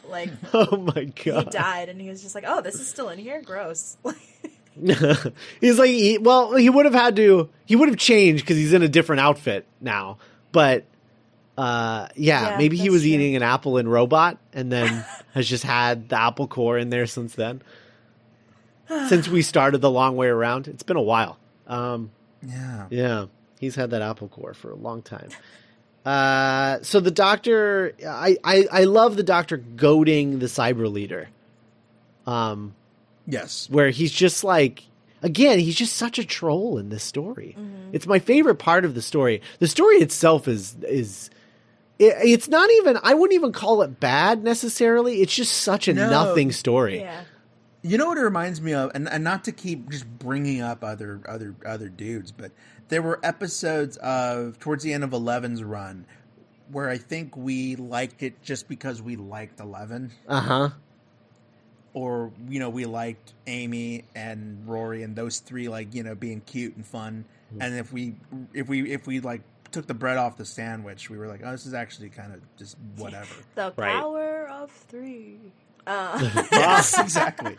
Like Oh my god, he died, and he was just like, "Oh, this is still in here. Gross." he's like, he, well, he would have had to. He would have changed because he's in a different outfit now. But uh, yeah, Yeah, maybe he was true. eating an apple in Robot and then has just had the apple core in there since then. since we started the long way around, it's been a while. Um, Yeah. Yeah, he's had that apple core for a long time. Uh, so the doctor, I, I, I love the doctor goading the cyber leader. Um, Yes. where he's just like, again, he's just such a troll in this story. Mm-hmm. It's my favorite part of the story. The story itself is is. It, it's not even. I wouldn't even call it bad necessarily. It's just such a No. nothing story. yeah. You know what it reminds me of, and, and not to keep just bringing up other other other dudes, but there were episodes of towards the end of Eleven's run where I think we liked it just because we liked Eleven, Uh huh. or you know we liked Amy and Rory and those three like you know being cute and fun, and if we if we if we like took the bread off the sandwich, we were like, oh, this is actually kind of just whatever. The Right. power of three. Uh, yes, exactly.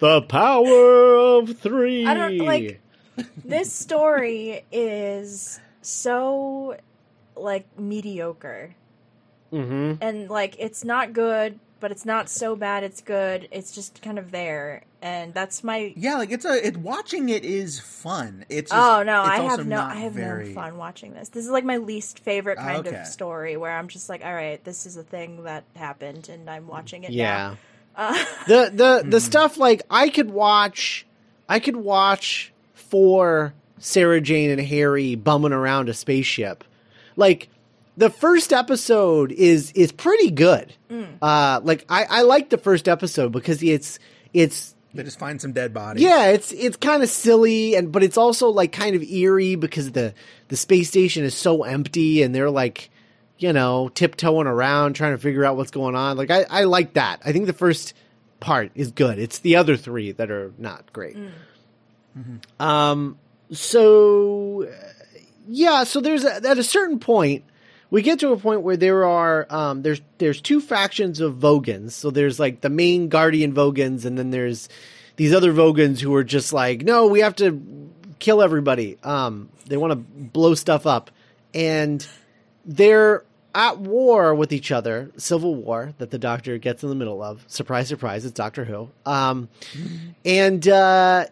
The power of three. I don't- like- this story is so like mediocre hmm and like it's not good but it's not so bad it's good it's just kind of there and that's my Yeah, like it's a it watching it is fun. It's just, oh no it's i have no i have very, no fun watching this this is like my least favorite kind Okay. of story where i'm just like all right this is a thing that happened and i'm watching it Yeah. now uh, the the the Mhm. stuff like I could watch I could watch for Sarah Jane and Harry bumming around a spaceship. Like the first episode is is pretty good. Mm. Uh like I I like the first episode because it's it's They just find some dead bodies. yeah, it's it's kind of silly and but it's also like kind of eerie because the the space station is so empty and they're like you know tiptoeing around trying to figure out what's going on. Like I I like that. I think the first part is good. It's the other three that are not great. Um so uh, yeah, so there's a, at a certain point we get to a point where there are um, there's there's two factions of Vogans. So there's like the main Guardian Vogans, and then there's these other Vogans who are just like, no, we have to kill everybody. Um, they want to blow stuff up, and they're at war with each other, civil war that the Doctor gets in the middle of. Surprise, surprise! It's Doctor Who. Um, and uh,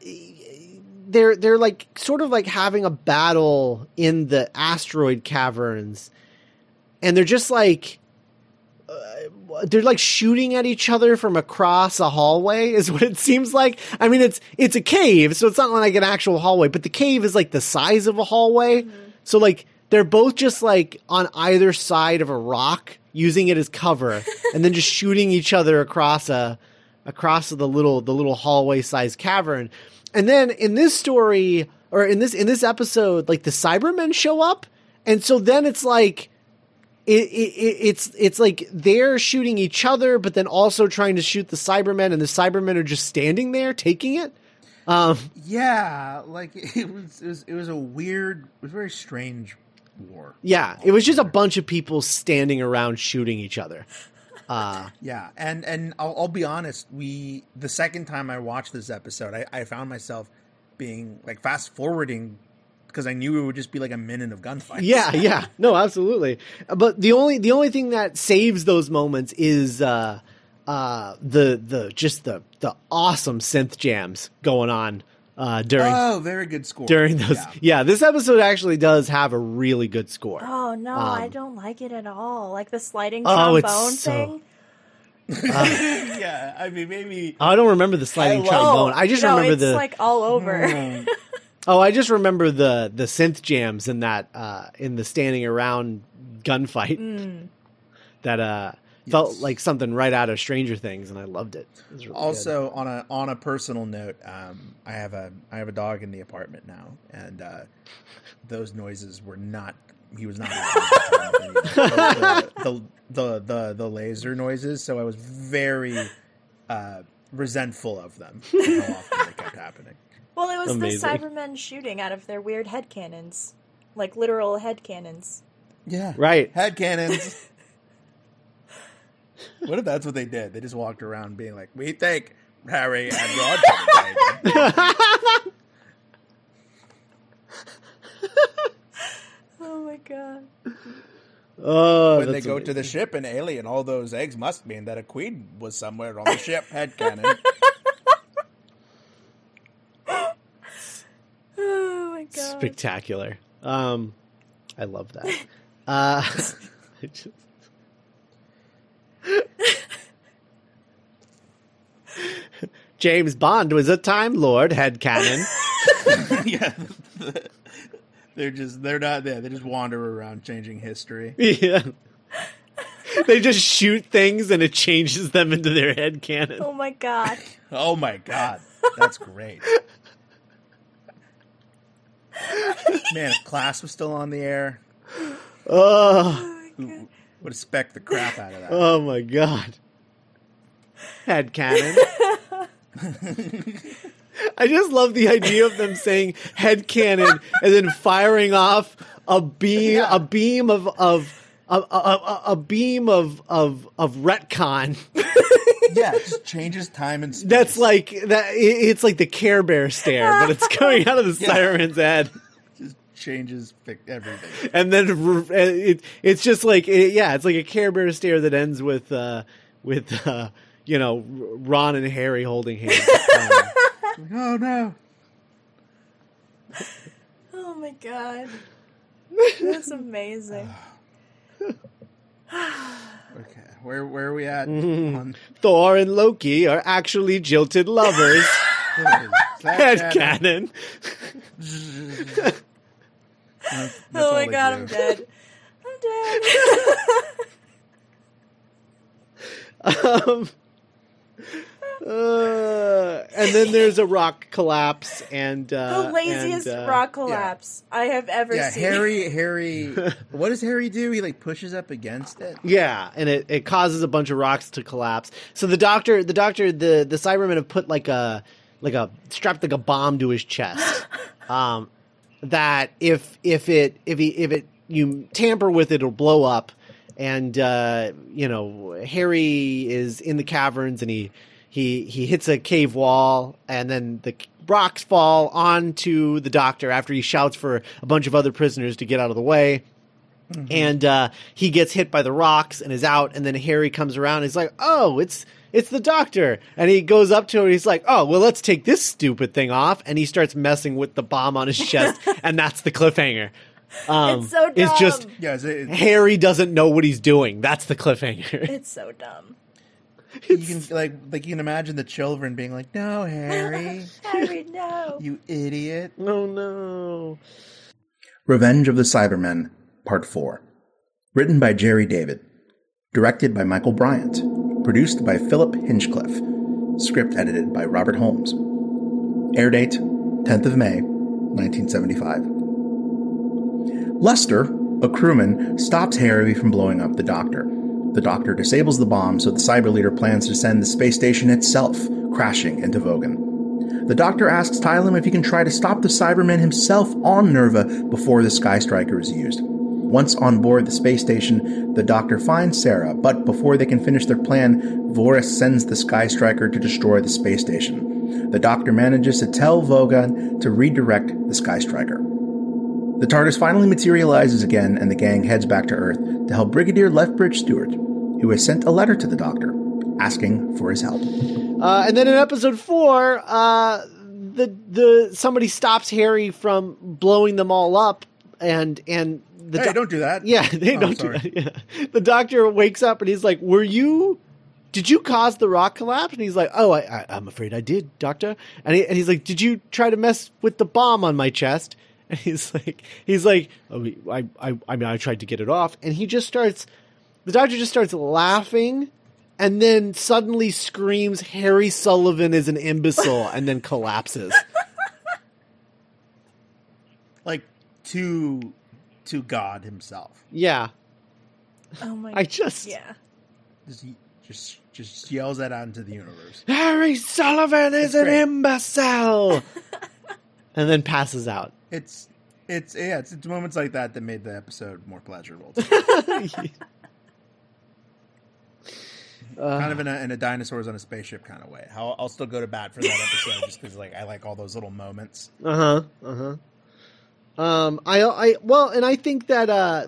they're they're like sort of like having a battle in the asteroid caverns and they're just like uh, they're like shooting at each other from across a hallway is what it seems like. I mean it's it's a cave so it's not like an actual hallway but the cave is like the size of a hallway. So like they're both just like on either side of a rock using it as cover and then just shooting each other across a across the little the little hallway sized cavern. And then in this story or in this in this episode like the cybermen show up and so then it's like it, it, it- it's it's like they're shooting each other, but then also trying to shoot the Cybermen, and the Cybermen are just standing there taking it. Um, Yeah, like it was, it was it was a weird, it was very strange war. yeah, it was just a bunch of people standing around shooting each other. Uh, Yeah, and and I'll, I'll be honest. We the second time I watched this episode, I, I found myself being like fast forwarding because I knew it would just be like a minute of gunfight. yeah, yeah, no, absolutely. But the only the only thing that saves those moments is uh, uh, the the just the the awesome synth jams going on uh, during Oh, very good score. during those. Yeah. Yeah. this episode actually does have a really good score. Oh no, I Um, don't like it at all. Like the sliding Oh, it's trombone so- thing. yeah, I mean, maybe. I don't remember the sliding I trombone. I just no, remember it's the like all over. Oh, I just remember the the synth jams in that uh, in the standing around gunfight Mm. that uh, felt like something right out of Stranger Things, and I loved it. It was really Also, on a on a personal note, um, I have a I have a dog in the apartment now, and uh, those noises were not. He was not. the, the, the the the laser noises. So I was very uh, resentful of them. How often they kept happening. Well, it was Amazing. the Cybermen shooting out of their weird head cannons, like literal head cannons. Yeah, right. head cannons. what if that's what they did? They just walked around being like, "We think Harry and Ron." can be. Oh my god! Oh, when they that's go to the ship and alien, all those eggs must mean that a queen was somewhere on the ship. Head cannon. Oh my god! Spectacular. Um, I love that. Uh, I just- James Bond was a Time Lord head cannon. yeah, they're just they're not there. They just wander around changing history. yeah. They just shoot things and it changes them into their head cannon. Oh my god! Oh my god, that's great. Man, if class was still on the air, Oh, who would have specked the crap out of that. oh my god. Head cannon. I just love the idea of them saying head cannon and then firing off a beam, Yeah. a beam of of a, a, a, a beam of of of retcon. yeah, it just changes time and space. That's like that. It's like the Care Bear stare, but it's coming out of the Yeah. siren's head. just changes everything. and then it, it's just like it, yeah, it's like a Care Bear stare that ends with uh, with uh, you know Ron and Harry holding hands. Um, Like, oh no. Oh my god! That's amazing. Okay, where where are we at? On, Thor and Loki are actually jilted lovers. Head Head cannon. That's- that's oh my god! do. I'm dead. I'm dead. um, uh, and then there's a rock collapse and uh, the laziest and, uh, rock collapse I have ever Yeah, seen. Harry. Harry. what does Harry do? He like pushes up against it. Yeah, and it, it causes a bunch of rocks to collapse. So the doctor, the doctor, the the Cybermen have put like a like a strapped like a bomb to his chest. um, that if if it if he if it you tamper with it, it'll blow up. And uh, you know, Harry is in the caverns, and he he he hits a cave wall, and then the rocks fall onto the doctor after he shouts for a bunch of other prisoners to get out of the way and uh, he gets hit by the rocks and is out. And then Harry comes around. And he's like, "Oh, it's it's the doctor." And he goes up to him. And he's like, "Oh, well, let's take this stupid thing off." And he starts messing with the bomb on his chest, and that's the cliffhanger. Um, It's so It's just dumb. Yeah, it's, it, Harry doesn't know what he's doing. That's the cliffhanger. It's so dumb. you can like like you can imagine the children being like, "No, Harry, Harry, no. you idiot." oh no! Revenge of the Cybermen, Part 4. Written by Gerry Davis. Directed by Michael Briant. Produced by Philip Hinchcliffe. Script edited by Robert Holmes. Air date 10th of May, 1975. Lester, a crewman, stops Harry from blowing up the doctor. The doctor disables the bomb, so the cyber leader plans to send the space station itself crashing into Vogan. The doctor asks Tyrum if he can try to stop the Cyberman himself on Nerva before the Sky Striker is used. Once on board the space station, the doctor finds Sarah, but before they can finish their plan, Vorus sends the Sky Striker to destroy the space station. The doctor manages to tell Vogan to redirect the Sky Striker. The TARDIS finally materializes again, and the gang heads back to Earth to help Brigadier Lethbridge Stewart, who has sent a letter to the doctor asking for his help. Uh, and then in episode four, uh, the the somebody stops Harry from blowing them all up, and and the hey, doc- don't do that. yeah, they Oh, don't sorry. do that. Yeah. The doctor wakes up and he's like, "Were you? Did you cause the rock collapse?" And he's like, "Oh, I, I, I'm afraid I did, doctor." And, he, and he's like, "Did you try to mess with the bomb on my chest?" And he's like, "He's like, oh, I, I, I mean, I tried to get it off." And he just starts. The doctor just starts laughing. And then suddenly screams, Harry Sullivan is an imbecile, and then collapses. Like to to God Himself. Yeah. Oh my. I just. yeah. Just just just yells that out into the universe. Harry Sullivan is That's an great. imbecile, and then passes out. It's it's yeah, it's, it's moments like that that made the episode more pleasurable. Uh, kind of in a, in a dinosaurs on a spaceship kind of way. I'll, I'll still go to bat for that episode just because like I like all those little moments. Uh huh. Uh huh. Um. I. I. Well, and I think that. Uh.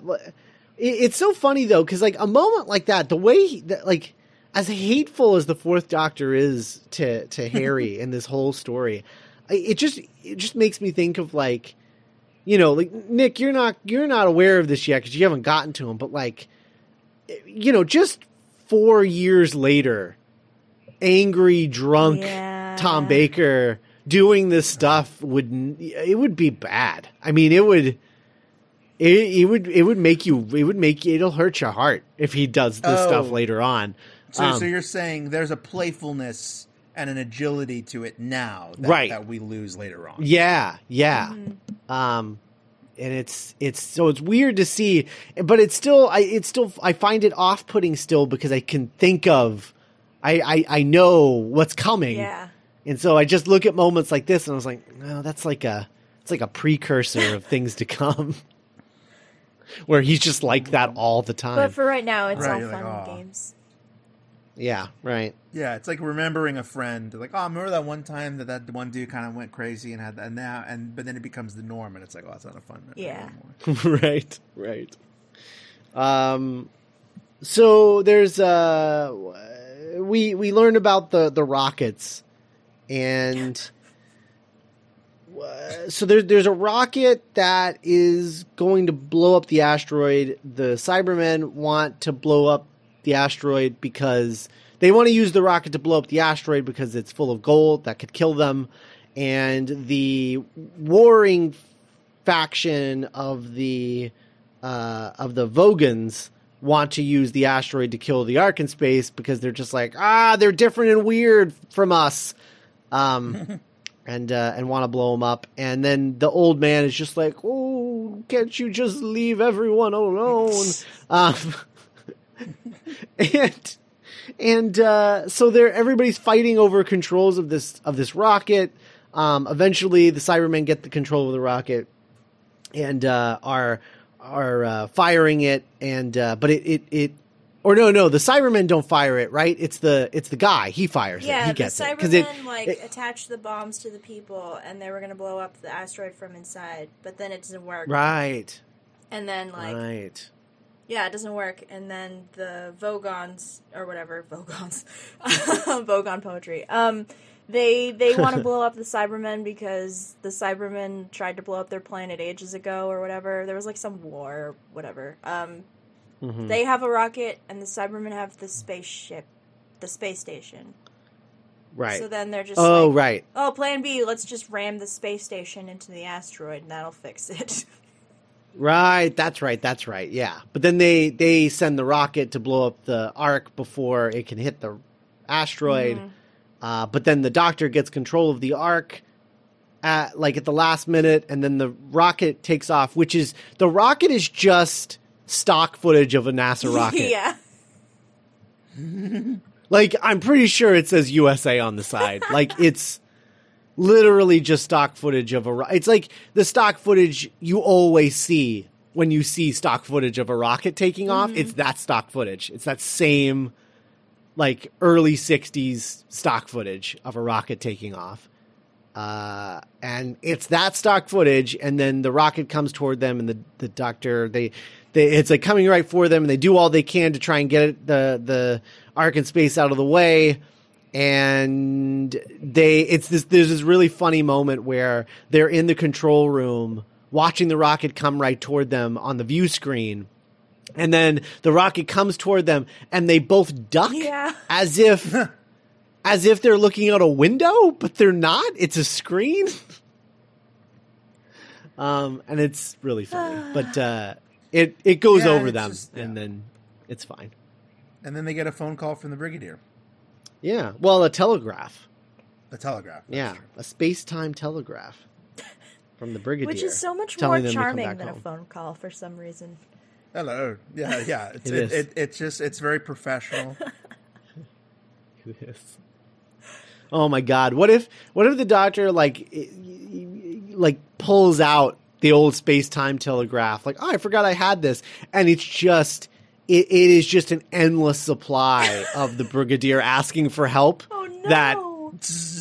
it- It's so funny though, because like a moment like that, the way he, that, like as hateful as the Fourth Doctor is to to Harry in this whole story, it just it just makes me think of like, you know, like Nick, you're not you're not aware of this yet because you haven't gotten to him, but like, you know, just four years later, angry, drunk Yeah. Tom Baker doing this stuff would it would be bad. I mean, it would it, it would it would make you it would make it'll hurt your heart if he does this Oh. stuff later on. So Um, so you're saying there's a playfulness and an agility to it now that, Right. that we lose later on. Yeah, yeah. Um and it's it's so it's weird to see, but it's still I it's still I find it off putting still because I can think of I, I I know what's coming. Yeah. And so I just look at moments like this and I was like, no, that's like a it's like a precursor of things to come. Where he's just like that all the time. But for right now, it's Right, all fun like, and games. Yeah, right. Yeah, it's like remembering a friend. Like, oh, I remember that one time that that one dude kind of went crazy and had that, and now, and but then it becomes the norm, and it's like, oh, that's not a fun memory Yeah. anymore. right, right. Um, so there's uh, we we learn about the the rockets, and uh, so there's there's a rocket that is going to blow up the asteroid. The Cybermen want to blow up the asteroid because they want to use the rocket to blow up the asteroid because it's full of gold that could kill them, and the warring faction of the uh, of the Vogans want to use the asteroid to kill the Ark in space because they're just like ah they're different and weird from us, um, and uh, and want to blow them up. And then the old man is just like oh can't you just leave everyone alone? um, and and uh, so they're everybody's fighting over controls of this of this rocket. Um, eventually, the Cybermen get the control of the rocket and uh, are are uh, firing it. And uh, but it, it it or no no the Cybermen don't fire it right. It's the it's the guy he fires it. Yeah, He the gets it Cybermen because it, like it- attached the bombs to the people, and they were gonna blow up the asteroid from inside, but then it doesn't work. right And then like right yeah, it doesn't work. And then the Vogons or whatever Vogons, Vogon poetry. Um, they they want to blow up the Cybermen because the Cybermen tried to blow up their planet ages ago or whatever. There was like some war or whatever. Um, Mhm. they have a rocket, and the Cybermen have the spaceship, the space station. right. So then they're just oh like, right oh, Plan B. Let's just ram the space station into the asteroid, and that'll fix it. Right, that's right, that's right. Yeah. But then they they send the rocket to blow up the Ark before it can hit the asteroid. Mm-hmm. Uh, but then the doctor gets control of the Ark at like at the last minute and then the rocket takes off, which is the rocket is just stock footage of a NASA rocket. yeah. Like I'm pretty sure it says USA on the side. like it's literally just stock footage of a. It's like the stock footage you always see when you see stock footage of a rocket taking off. It's that stock footage. It's that same like early '60s stock footage of a rocket taking off. Uh, and it's that stock footage, and then the rocket comes toward them, and the, the doctor they, they it's like coming right for them, and they do all they can to try and get it, the the Ark in space out of the way, and they it's this there's this really funny moment where they're in the control room watching the rocket come right toward them on the view screen. And then the rocket comes toward them and they both duck Yeah. as if as if they're looking out a window but they're not. It's a screen. Um and it's really funny. But uh it it goes Yeah, over them just- and then it's fine. And then they get a phone call from the brigadier, yeah well a telegraph A telegraph. that's yeah true. a space-time telegraph from the brigadier Which is so much more them to come charming back than a phone call for some reason. Hello. Yeah, yeah. It's, It it, is. it, it's just it's very professional. Yes. Oh my god! What if what if the doctor like i- i- like pulls out the old space time telegraph? Like, oh, I forgot I had this, and it's just it, it is just an endless supply of the brigadier asking for help Oh no! that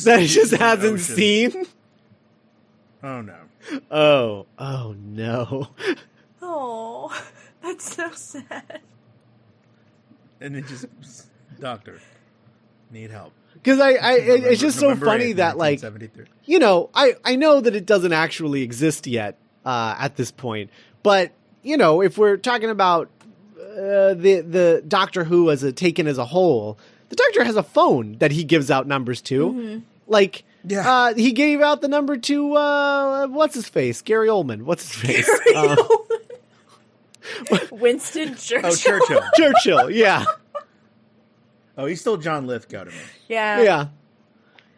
that he just hasn't Ocean. seen. Oh no. Oh, oh no! Oh, that's so sad. And it just doctor need help. Because I, I it- November- it's just so funny 8th, that like you know, I, I know that it doesn't actually exist yet uh, at this point, but you know, if we're talking about uh, the the Doctor Who as a taken as a whole, the Doctor has a phone that he gives out numbers to. Like, Yeah. uh, he gave out the number to uh, what's his face, Gary Oldman. What's his face, Uh, Winston Churchill. Oh, Churchill. Churchill. Yeah, Oh, he's still John Lithgow to me. Yeah. yeah.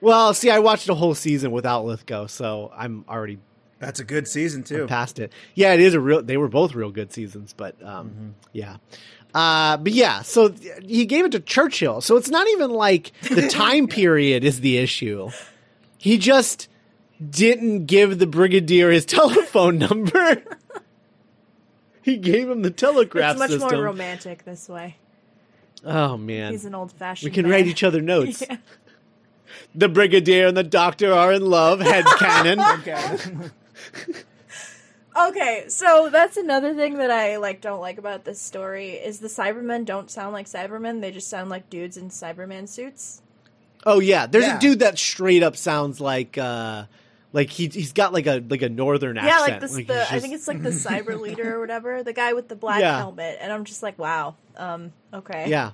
Well, see, I watched a whole season without Lithgow, so I'm already That's a good season too. past it. Yeah, it is a real. They were both real good seasons, but um, Mm-hmm. yeah. Uh, but yeah, so th- he gave it to Churchill. So it's not even like the time period is the issue. He just didn't give the brigadier his telephone number. he gave him the telegraph It's much system. more romantic this way. oh man, He's an old fashioned. we can write each other notes. Yeah. The brigadier and the doctor are in love. Head canon. Okay. Okay, so that's another thing that I like don't like about this story is the Cybermen don't sound like Cybermen; they just sound like dudes in Cyberman suits. Oh yeah, there's Yeah. a dude that straight up sounds like uh like he he's got like a like a northern Yeah, accent. like this. Like, the he's I think it's like the Cyber Leader or whatever, the guy with the black Yeah. helmet, and I'm just like, wow, um, okay, yeah.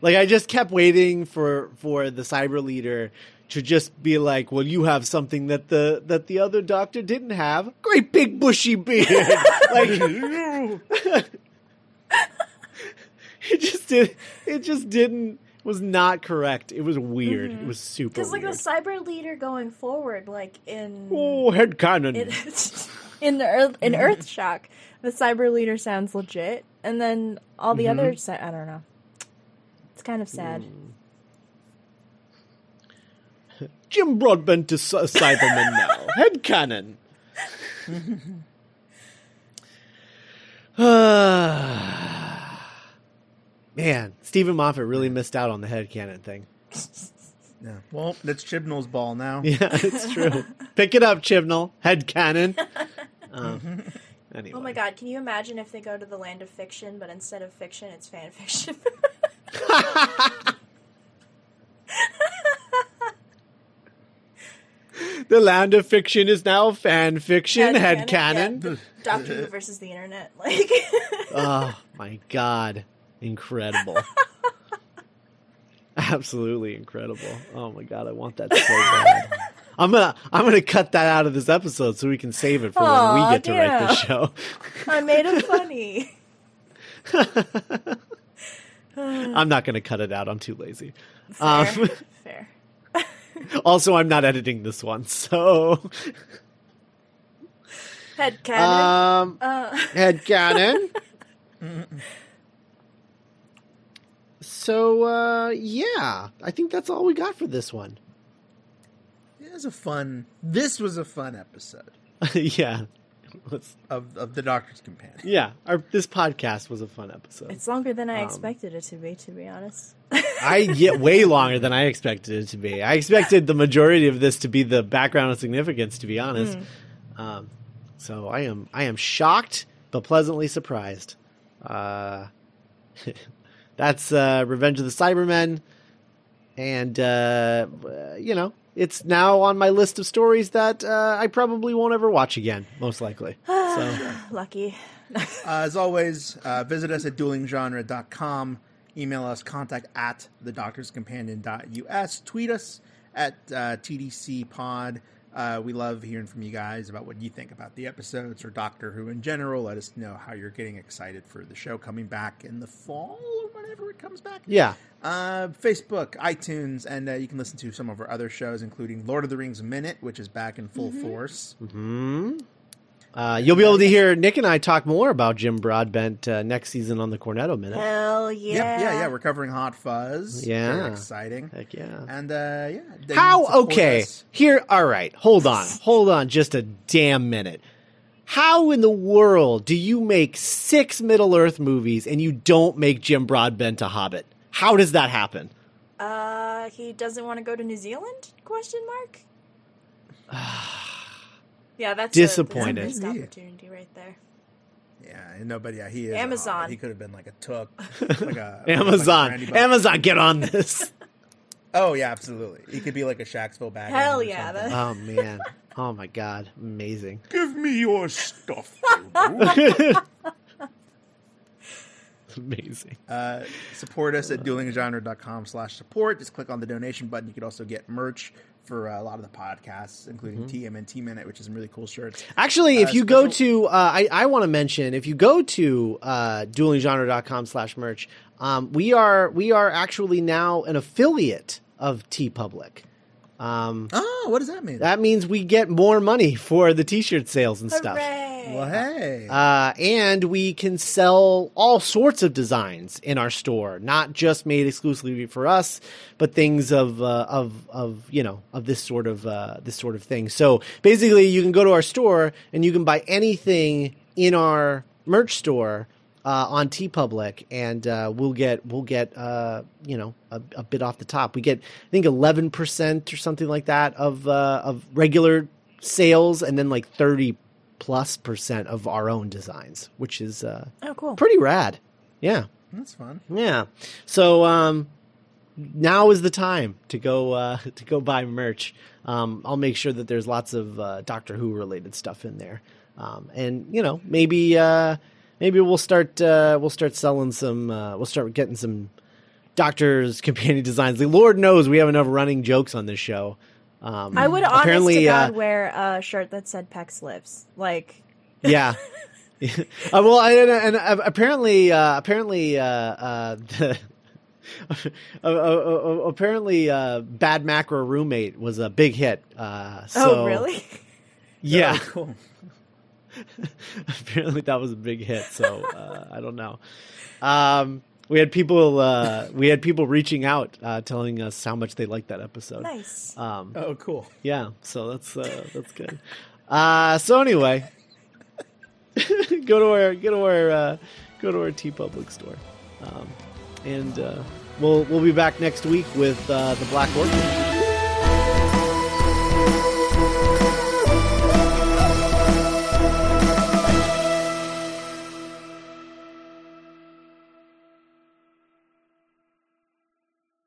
Like I just kept waiting for for the cyber leader to just be like, "Well, you have something that the that the other doctor didn't have. Great big bushy beard." like it just did it just didn't was not correct. It was weird. Mm-hmm. It was super because like weird. the Cyber Leader going forward, like in oh, head canon. in, in the Earth in mm-hmm. Earthshock, the Cyber Leader sounds legit, and then all the Mm-hmm. other I don't know. It's kind of sad. Mm. Jim Broadbent is a Cyberman now. Head canon. Man, Steven Moffat really missed out on the head canon thing. yeah. Well, that's Chibnall's ball now. Yeah, it's true. Pick it up, Chibnall. Head canon. Um, anyway. Oh my god, can you imagine if they go to the land of fiction, but instead of fiction, it's fan fiction? The land of fiction is now fan fiction. Head Head canon, canon. Doctor Who versus the internet. Like, Oh my god. Incredible. Absolutely incredible. Oh my god, I want that so bad. I'm gonna I'm gonna cut that out of this episode so we can save it for when we get to write the show. I made it funny. I'm not gonna cut it out. I'm too lazy. Fair. Um, Fair. also, I'm not editing this one, so Head canon. um, uh, head canon. so uh, yeah, I think that's all we got for this one. It was a fun. This was a fun episode yeah, Let's- of of the Doctor's Companion. yeah. Our this podcast was a fun episode. it's longer than I Um, expected it to be, to be honest. I get way longer than I expected it to be. I expected the majority of this to be the background of significance, to be honest. Um, so I am I am shocked but pleasantly surprised. Uh, that's uh, Revenge of the Cybermen, and uh, you know, it's now on my list of stories that uh, I probably won't ever watch again, most likely. So Lucky. Uh, as always, uh, visit us at duelinggenre.com. Email us contact at thedoctorscompanion.us. Tweet us at uh, TDCpod. Uh, we love hearing from you guys about what you think about the episodes or Doctor Who in general. Let us know how you're getting excited for the show coming back in the fall or whenever it comes back. yeah, Uh, Facebook, iTunes, and uh, you can listen to some of our other shows, including Lord of the Rings Minute, which is back in full force. hmm Uh, you'll be able to hear Nick and I talk more about Jim Broadbent uh, next season on the Cornetto Minute. Hell yeah. Yep, yeah, yeah. We're covering Hot Fuzz. Yeah. Very exciting. Heck yeah. And uh, yeah. then you can How? Okay. us. Here, all right. Hold on. Hold on just a damn minute. How in the world do you make six Middle Earth movies and you don't make Jim Broadbent a Hobbit? How does that happen? Uh, he doesn't want to go to New Zealand? Question mark. yeah, that's a- Disappointed. that's a missed opportunity right there. Yeah, and nobody. Yeah, he is Amazon. Hobbit. He could have been like a took, like a like a Amazon. Amazon, get on this. Oh yeah, absolutely. He could be like a Sackville bag. Hell yeah, that- oh, man. Oh, my God. Amazing. Give me your stuff. Amazing. uh, support us at duelinggenre.com slash support. Just click on the donation button. You could also get merch for uh, a lot of the podcasts, including Mm-hmm. TMNT Minute, which is some really cool shirts. Actually, if Uh, you go to, uh, I, I want to mention, if you go to uh, duelinggenre.com slash merch, um, we are we are actually now an affiliate of TeePublic. Um, Oh, what does that mean? that means we get more money for the T-shirt sales and stuff. Hooray! well, hey. Uh, and we can sell all sorts of designs in our store, not just made exclusively for us, but things of uh, of of you know of this sort of uh, this sort of thing. So basically, you can go to our store and you can buy anything in our merch store uh, on TeePublic, and uh, we'll get we'll get uh, you know a, a bit off the top. We get I think eleven percent or something like that of uh, of regular sales, and then like thirty plus percent of our own designs, which is uh, Oh, cool. pretty rad. Yeah, That's fun. yeah. So um, now is the time to go uh, to go buy merch. Um, I'll make sure that there's lots of uh, Doctor Who related stuff in there, um, and you know maybe uh, maybe we'll start uh, we'll start selling some uh, we'll start getting some Doctor's companion designs. The Lord knows we have enough running jokes on this show. Um, I would honest apparently God uh, wear a shirt that said Pex Lips. Like, Yeah. uh, well, I, and, and uh, apparently, uh, apparently, uh, uh, the, uh, uh, uh, apparently, uh, Bad Macro Roommate was a big hit. Uh, so, oh, really? Yeah. Oh, cool. apparently, that was a big hit. So uh, I don't know. Um, we had people, uh, we had people reaching out, uh, telling us how much they liked that episode. nice. Um, Oh, cool. yeah, so that's uh, that's good. Uh, so anyway, go to our go to our uh, go to our TeePublic store, um, and uh, we'll we'll be back next week with uh, the Black Orchid.